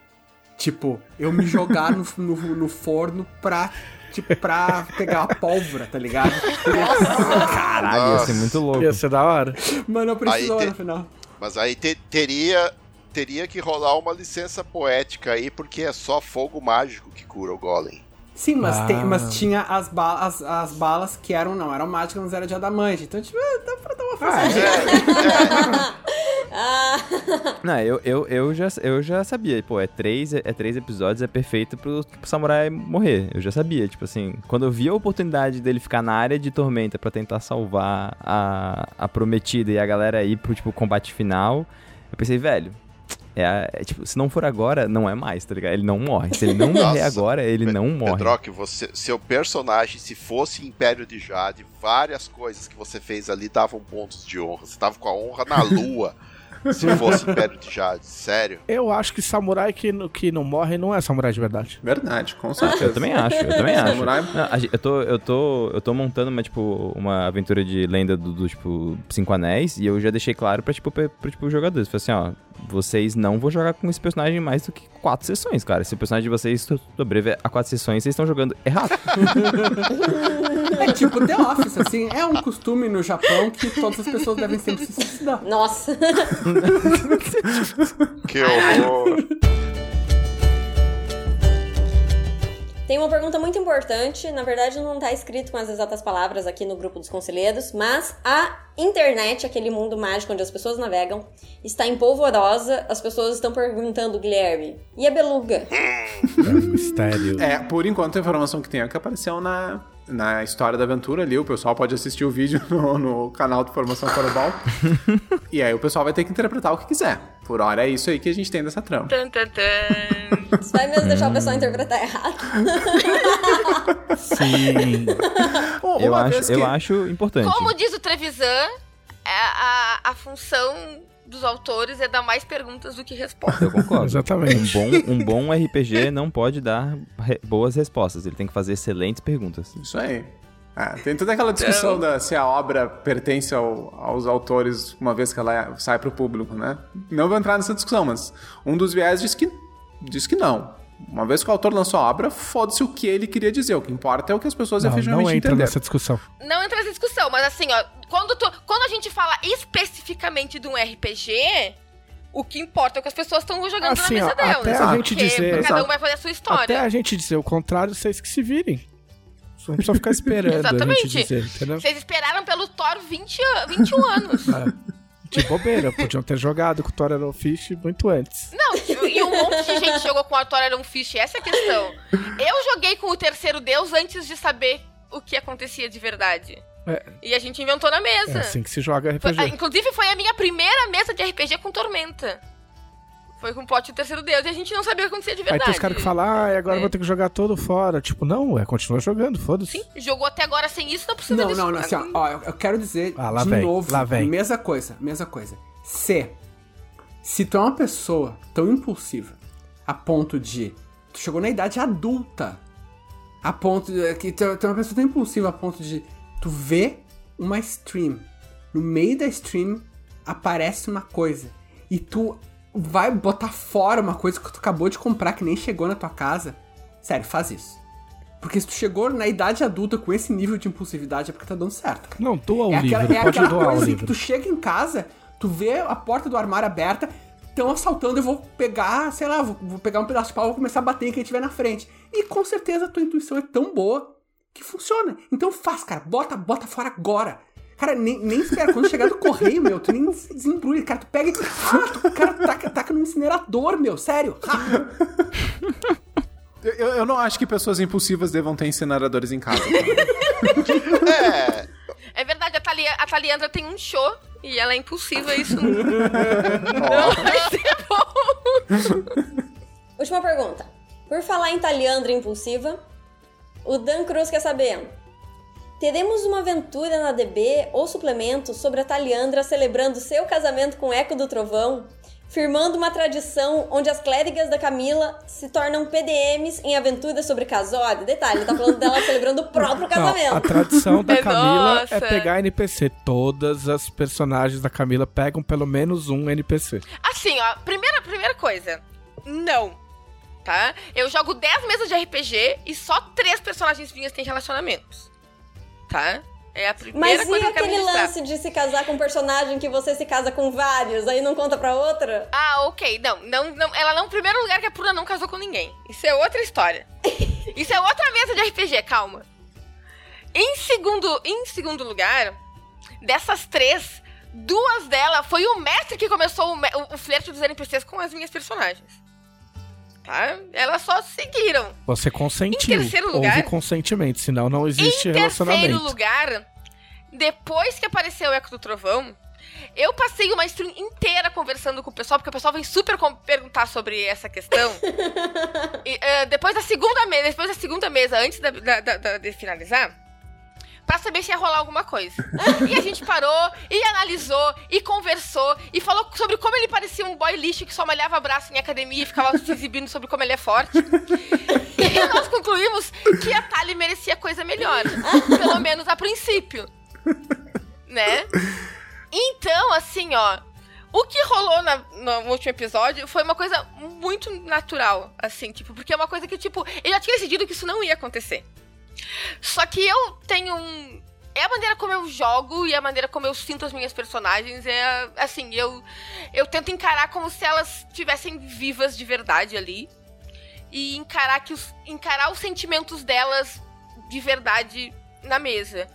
Tipo, eu me jogar no, no, no forno pra, tipo, pra pegar a pólvora, tá ligado? Caralho, ia ser muito louco. Ia ser da hora. Mas não precisou Aí te- no final. Mas aí te- teria, teria que rolar uma licença poética aí, porque é só fogo mágico que cura o Golem. Sim, mas, Ah. tem, mas tinha as, ba as, as balas que eram, não, eram mágicas, mas era de adamante. Então, tipo, dá pra dar uma forçadinha. Não, eu, eu, eu, já, eu já sabia, pô, é três, é três episódios, é perfeito pro, pro samurai morrer. Eu já sabia, tipo assim, quando eu vi a oportunidade dele ficar na área de tormenta pra tentar salvar a, a prometida e a galera ir pro, tipo, combate final, eu pensei, velho, é, a- é, tipo, se não for agora, não é mais, tá ligado? Ele não morre. Se ele não morrer Nossa, agora, ele Pe- não morre. Pedrock, você, seu personagem, se fosse Império de Jade, várias coisas que você fez ali davam pontos de honra. Você tava com a honra na lua. se fosse Império de Jade, sério. Eu acho que samurai que, não- que não morre não é samurai de verdade. Verdade, com certeza. Eu também acho, eu também acho. Samurai. Não, eu, tô, eu, tô, eu tô montando uma, tipo, uma aventura de lenda do, do, tipo, Cinco Anéis, e eu já deixei claro pra, tipo, pra, pra, tipo, os jogadores. Falei assim, ó, vocês não vão jogar com esse personagem mais do que quatro sessões, cara. Se o personagem de vocês so- sobreviver a quatro sessões, vocês estão jogando errado. É tipo The Office, assim. É um costume no Japão que todas as pessoas devem sempre se suicidar. Nossa. Que horror. Tem uma pergunta muito importante, na verdade não tá escrito com as exatas palavras aqui no grupo dos conselheiros, mas a internet, aquele mundo mágico onde as pessoas navegam, está em polvorosa, as pessoas estão perguntando, Guilherme, e a beluga? É mistério. É, por enquanto a informação que tem é que apareceu na, na história da aventura ali. O pessoal pode assistir o vídeo no, no canal de Formação Corobal. e aí o pessoal vai ter que interpretar o que quiser. Por hora é isso aí que a gente tem dessa trama. Tan, tan, tan. Isso vai mesmo deixar o pessoal interpretar errado. Sim. Uma Eu acho, que- eu acho importante. Como diz o Trevisan, a, a, a função dos autores é dar mais perguntas do que respostas. Eu concordo. Um Exatamente. bom, um bom RPG não pode dar re- boas respostas. Ele tem que fazer excelentes perguntas. Isso aí. É, tem toda aquela discussão da se a obra pertence ao- aos autores uma vez que ela sai para o público, né? Não vou entrar nessa discussão, mas um dos viés diz que, diz que não. Uma vez que o autor lançou a obra, foda-se o que ele queria dizer. O que importa é o que as pessoas Não, efetivamente não entra entenderam. nessa discussão. Não entra nessa discussão, mas assim, ó, quando, tu- quando a gente fala especificamente de um RPG, o que importa é o que as pessoas estão jogando Assim, na mesa ó, delas. até a gente porque dizer- cada um vai fazer a sua história. Até a gente dizer o contrário, vocês que se virem. Não precisa ficar esperando Exatamente. dizer? Vocês esperaram pelo Thor 20, an- 21 anos. É. De bobeira, podiam ter jogado com o Thor Iron Fish muito antes. Não, e um monte de gente jogou com a Thor Iron Fish, essa é a questão. Eu joguei com o terceiro deus antes de saber o que acontecia de verdade. É. E a gente inventou na É mesa. assim que se joga Foi- RPG. ah, inclusive, foi a minha primeira mesa de RPG com Tormenta. Foi com o plot do terceiro deus e a gente não sabia o que acontecia de Aí verdade. tem os caras que falam, ah, agora É. eu vou ter que jogar todo fora. Tipo, não, é, continua jogando, foda-se. Sim, jogou até agora sem isso, não precisa Não, disso. não, não, assim, ó, ó, eu, quero dizer Ah, lá de vem, novo, lá vem. mesma coisa, mesma coisa. Se, se tu é uma pessoa tão impulsiva, a ponto de, tu chegou na idade adulta, a ponto de, que tu, tu é uma pessoa tão impulsiva a ponto de, tu vê uma stream, no meio da stream aparece uma coisa, e tu vai botar fora uma coisa que tu acabou de comprar que nem chegou na tua casa, sério, faz isso. Porque se tu chegou na idade adulta com esse nível de impulsividade é porque tá dando certo, cara. Não, doa o é livro, aquela, é aquela coisa assim livro. que tu chega em casa, tu vê a porta do armário aberta, estão assaltando, eu vou pegar, sei lá, vou, vou pegar um pedaço de pau e vou começar a bater em quem tiver na frente. E com certeza a tua intuição é tão boa que funciona. Então faz, cara, bota, bota fora agora. Cara, nem, nem espera. Quando chegar do correio, meu, tu nem desembrulha. Cara, tu pega e. Ah, tu, cara, taca, taca no incinerador, meu. Sério. Eu- eu não acho que pessoas impulsivas devam ter incineradores em casa. É, É verdade, a, Thalia, a Thaliandra tem um show e ela é impulsiva, isso não, não vai ser bom. Última pergunta. Por falar em Taliandra impulsiva, o Dan Cruz quer saber. Teremos uma aventura na DB ou suplemento sobre a Taliandra celebrando seu casamento com Eco do Trovão, firmando uma tradição onde as clérigas da Camila se tornam PDMs em aventuras sobre casório. Detalhe, tá falando dela celebrando o próprio Não, a casamento. tradição da É, Camila nossa. é pegar NPC. Todas as personagens da Camila pegam pelo menos um NPC. Assim, ó, primeira, primeira coisa, não. Tá? Eu jogo 10 mesas de RPG e só três personagens minhas têm relacionamentos. Tá? É a primeira Mas e coisa que eu quero aquele lance de se casar com um personagem que você se casa com vários, aí não conta pra outra? Ah, ok. Não, não, não. Ela não. Primeiro lugar que a Puna não casou com ninguém. Isso é outra história. Isso é outra mesa de RPG, calma. Em segundo, em segundo lugar, dessas três, duas delas foi o mestre que começou o, o, o flerte dos NPCs com as minhas personagens. Tá? Elas só seguiram. Você consentiu. Em terceiro lugar- Houve consentimento, senão não existe em terceiro relacionamento. lugar, depois que apareceu o Eco do Trovão, eu passei uma stream inteira conversando com o pessoal, porque o pessoal vem super perguntar sobre essa questão. E, eh, depois da segunda mesa, depois da segunda mesa, antes da- da- da- de finalizar, pra saber se ia rolar alguma coisa. E a gente parou, e analisou, e conversou, e falou sobre como ele parecia um boy lixo que só malhava braço em academia e ficava se exibindo sobre como ele é forte. E nós concluímos que a Tali merecia coisa melhor. Pelo menos a princípio. Né? Então, assim, ó. O que rolou na- no último episódio foi uma coisa muito natural, assim, tipo, porque é uma coisa que, tipo, eu já tinha decidido que isso não ia acontecer. Só que eu tenho um. É a maneira como eu jogo e a maneira como eu sinto as minhas personagens. É assim, eu, eu tento encarar como se elas estivessem vivas de verdade ali. E encarar, que os, encarar os sentimentos delas de verdade na mesa.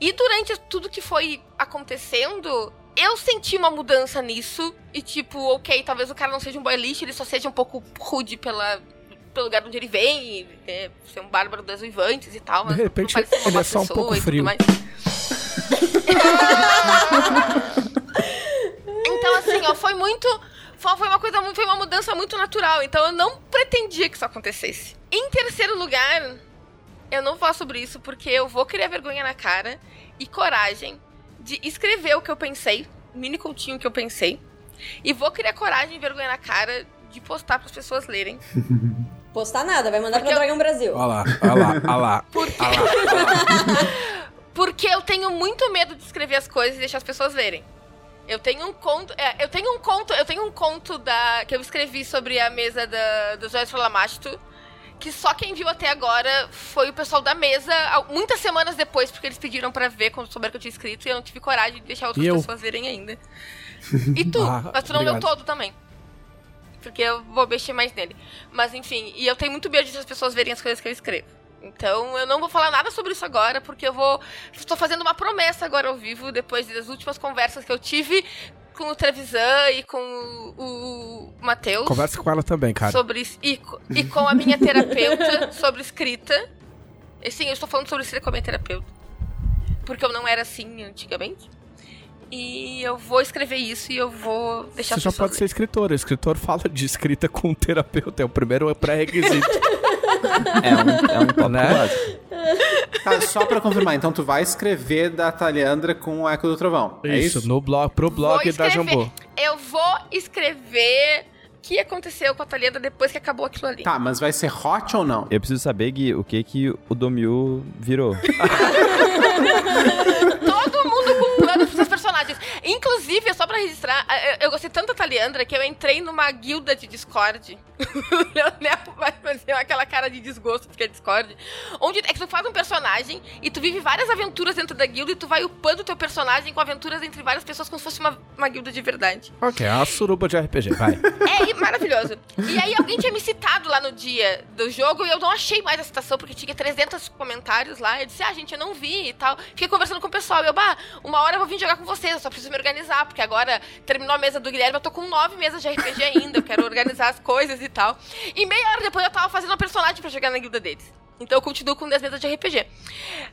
E durante tudo que foi acontecendo, eu senti uma mudança nisso. E tipo, ok, talvez o cara não seja um boy lixo, ele só seja um pouco rude pela, pelo lugar onde ele vem, é, ser um bárbaro das uivantes e tal. Mas De repente, não parece ele é só um pouco frio. mais. então, assim, ó, foi muito. foi uma coisa muito, foi uma mudança muito natural, então eu não pretendia que isso acontecesse. Em terceiro lugar, eu não vou falar sobre isso porque eu vou criar vergonha na cara e coragem de escrever o que eu pensei, mini continho que eu pensei, e vou criar coragem e vergonha na cara de postar para as pessoas lerem. Postar nada, vai mandar Porque pra eu- Dragão Brasil. Olha lá, olha lá, olha lá. Porque... Porque eu tenho muito medo de escrever as coisas e deixar as pessoas lerem. Eu tenho um conto. é, eu tenho um conto. Eu tenho um conto da. que eu escrevi sobre a mesa da, do Joyce Flamasto. Que só quem viu até agora foi o pessoal da mesa, muitas semanas depois, porque eles pediram pra ver quando souberam que eu tinha escrito e eu não tive coragem de deixar outras E eu? pessoas verem ainda. E tu? Ah, mas tu não leu obrigado. todo também. Porque eu vou mexer mais nele. Mas enfim, e eu tenho muito medo de as pessoas verem as coisas que eu escrevo. Então eu não vou falar nada sobre isso agora, porque eu vou. Estou fazendo uma promessa agora ao vivo, depois das últimas conversas que eu tive com o Trevisan e com o, o Matheus. Conversa com ela também, cara. Sobre, e, e com a minha terapeuta sobre escrita. E, sim, eu estou falando sobre escrita com a minha terapeuta. Porque eu não era assim antigamente. E eu vou escrever isso e eu vou deixar Você pessoas pode ser escritor. O escritor fala de escrita com um terapeuta. É o primeiro pré-requisito. É um, é um Né? básico. Tá, só pra confirmar, então tu vai escrever da Taliandra com o Eco do Trovão. É isso? no blog, pro blog da. Jambô. Eu vou escrever o que aconteceu com a Thalita depois que acabou aquilo ali. Tá, mas vai ser hot ou não? Eu preciso saber, Gui, o que que o Domil virou. Seus personagens. Inclusive, só pra registrar, eu, eu gostei tanto da Taliandra que eu entrei numa guilda de Discord. O Leonel vai fazer aquela cara de desgosto porque é Discord. Onde é que tu faz um personagem e tu vive várias aventuras dentro da guilda e tu vai upando teu personagem com aventuras entre várias pessoas como se fosse uma, uma guilda de verdade. Ok, é uma suruba de RPG, vai. É e- maravilhoso. E aí alguém tinha me citado lá no dia do jogo e eu não achei mais a citação porque tinha 300 comentários lá. Eu disse, ah, gente, eu não vi e tal. Fiquei conversando com o pessoal. Eu, bah, uma hora eu vou vir jogar com vocês, eu só preciso me organizar, porque agora terminou a mesa do Guilherme, eu tô com nove mesas de RPG ainda, eu quero organizar as coisas e tal. E meia hora depois eu tava fazendo um personagem pra jogar na guilda deles. Então eu continuo com 10 mesas de RPG.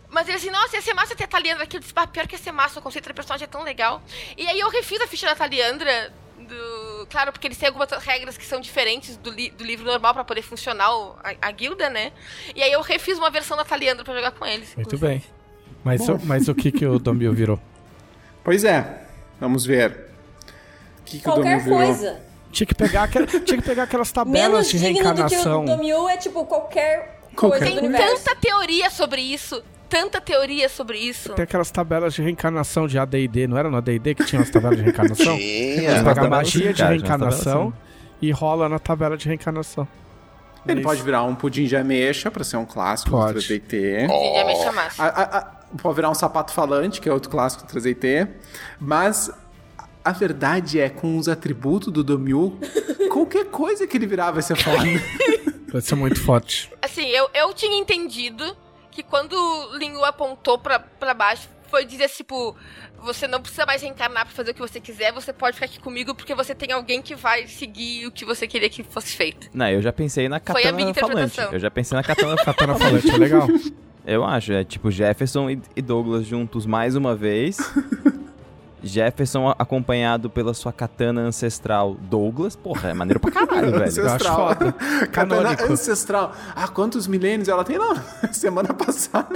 Mas ele assim, nossa, ia ser massa ter a Taliandra aqui. Eu disse, pior que ia ser massa, o conceito de personagem é tão legal. E aí eu refiz a ficha da Taliandra do... Claro, porque eles têm algumas regras que são diferentes do, li- do livro normal pra poder funcionar o- a, a guilda, né? E aí eu refiz uma versão da Taliandra pra jogar com eles. Muito inclusive. bem. Mas, o- mas o que, que o Domil virou? Pois é, vamos ver. O que, que o Qualquer virou? coisa. Tinha que pegar, aquela- tinha que pegar aquelas tabelas Menos de digno do que o reencarnação. Domiu é tipo qualquer Qualquer coisa Tem universo. tanta teoria sobre isso. Tanta teoria sobre isso. Tem aquelas tabelas de reencarnação de AD&D, não era no AD&D que tinha as tabelas de reencarnação? Você Tinha. Umas pega a tabelas magia de reencarnação e rola na tabela de reencarnação. Ele Isso. pode virar um pudim de ameixa pra ser um clássico Pode. do 3DT. Gente, me chamasse. A- a- a- pode virar um sapato falante, que é outro clássico do 3DT. Mas a verdade é, com os atributos do Domil, qualquer coisa que ele virar vai ser foda. Vai ser muito forte. Assim, eu, eu tinha entendido que quando o Linhu apontou pra, pra baixo, foi dizer, tipo, você não precisa mais reencarnar pra fazer o que você quiser, você pode ficar aqui comigo porque você tem alguém que vai seguir o que você queria que fosse feito. Não, eu já pensei na Foi a minha katana falante. interpretação. Eu já pensei na katana Katana falante é legal. Eu acho, é tipo Jefferson e Douglas juntos mais uma vez. Jefferson acompanhado pela sua katana ancestral Douglas. Porra, é maneiro pra caralho, velho. ancestral. foda. Katana ancestral. Ah, quantos milênios ela tem? Não, semana passada.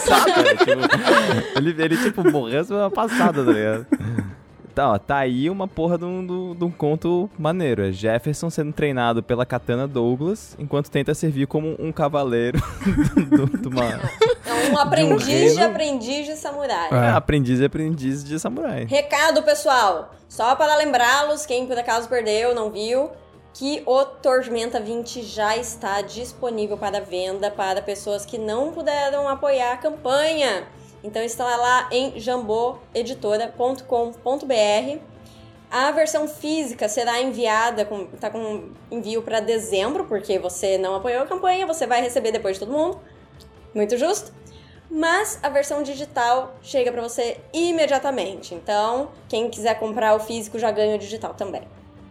Sabe, tipo, ele, ele, tipo, morreu semana passada, tá ligado? Tá, ó, tá aí uma porra de um, do- de um conto maneiro. É Jefferson sendo treinado pela katana Douglas, enquanto tenta servir como um cavaleiro do- de uma É um aprendiz de reino. aprendiz de samurai. É. aprendiz e aprendiz de samurai. Recado, pessoal. Só para lembrá-los, quem por acaso perdeu, não viu, que o Tormenta 20 já está disponível para venda para pessoas que não puderam apoiar a campanha. Então está lá em jamboeditora.com.br. A versão física será enviada, com, tá com envio para dezembro, porque você não apoiou a campanha, você vai receber depois de todo mundo. Muito justo. Mas a versão digital chega para você imediatamente. Então, quem quiser comprar o físico já ganha o digital também.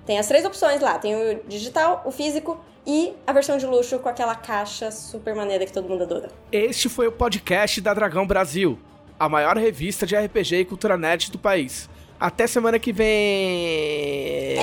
Tem as três opções lá: tem o digital, o físico e a versão de luxo com aquela caixa super maneira que todo mundo adora. Este foi o podcast da Dragão Brasil, a maior revista de RPG e cultura nerd do país. Até semana que vem.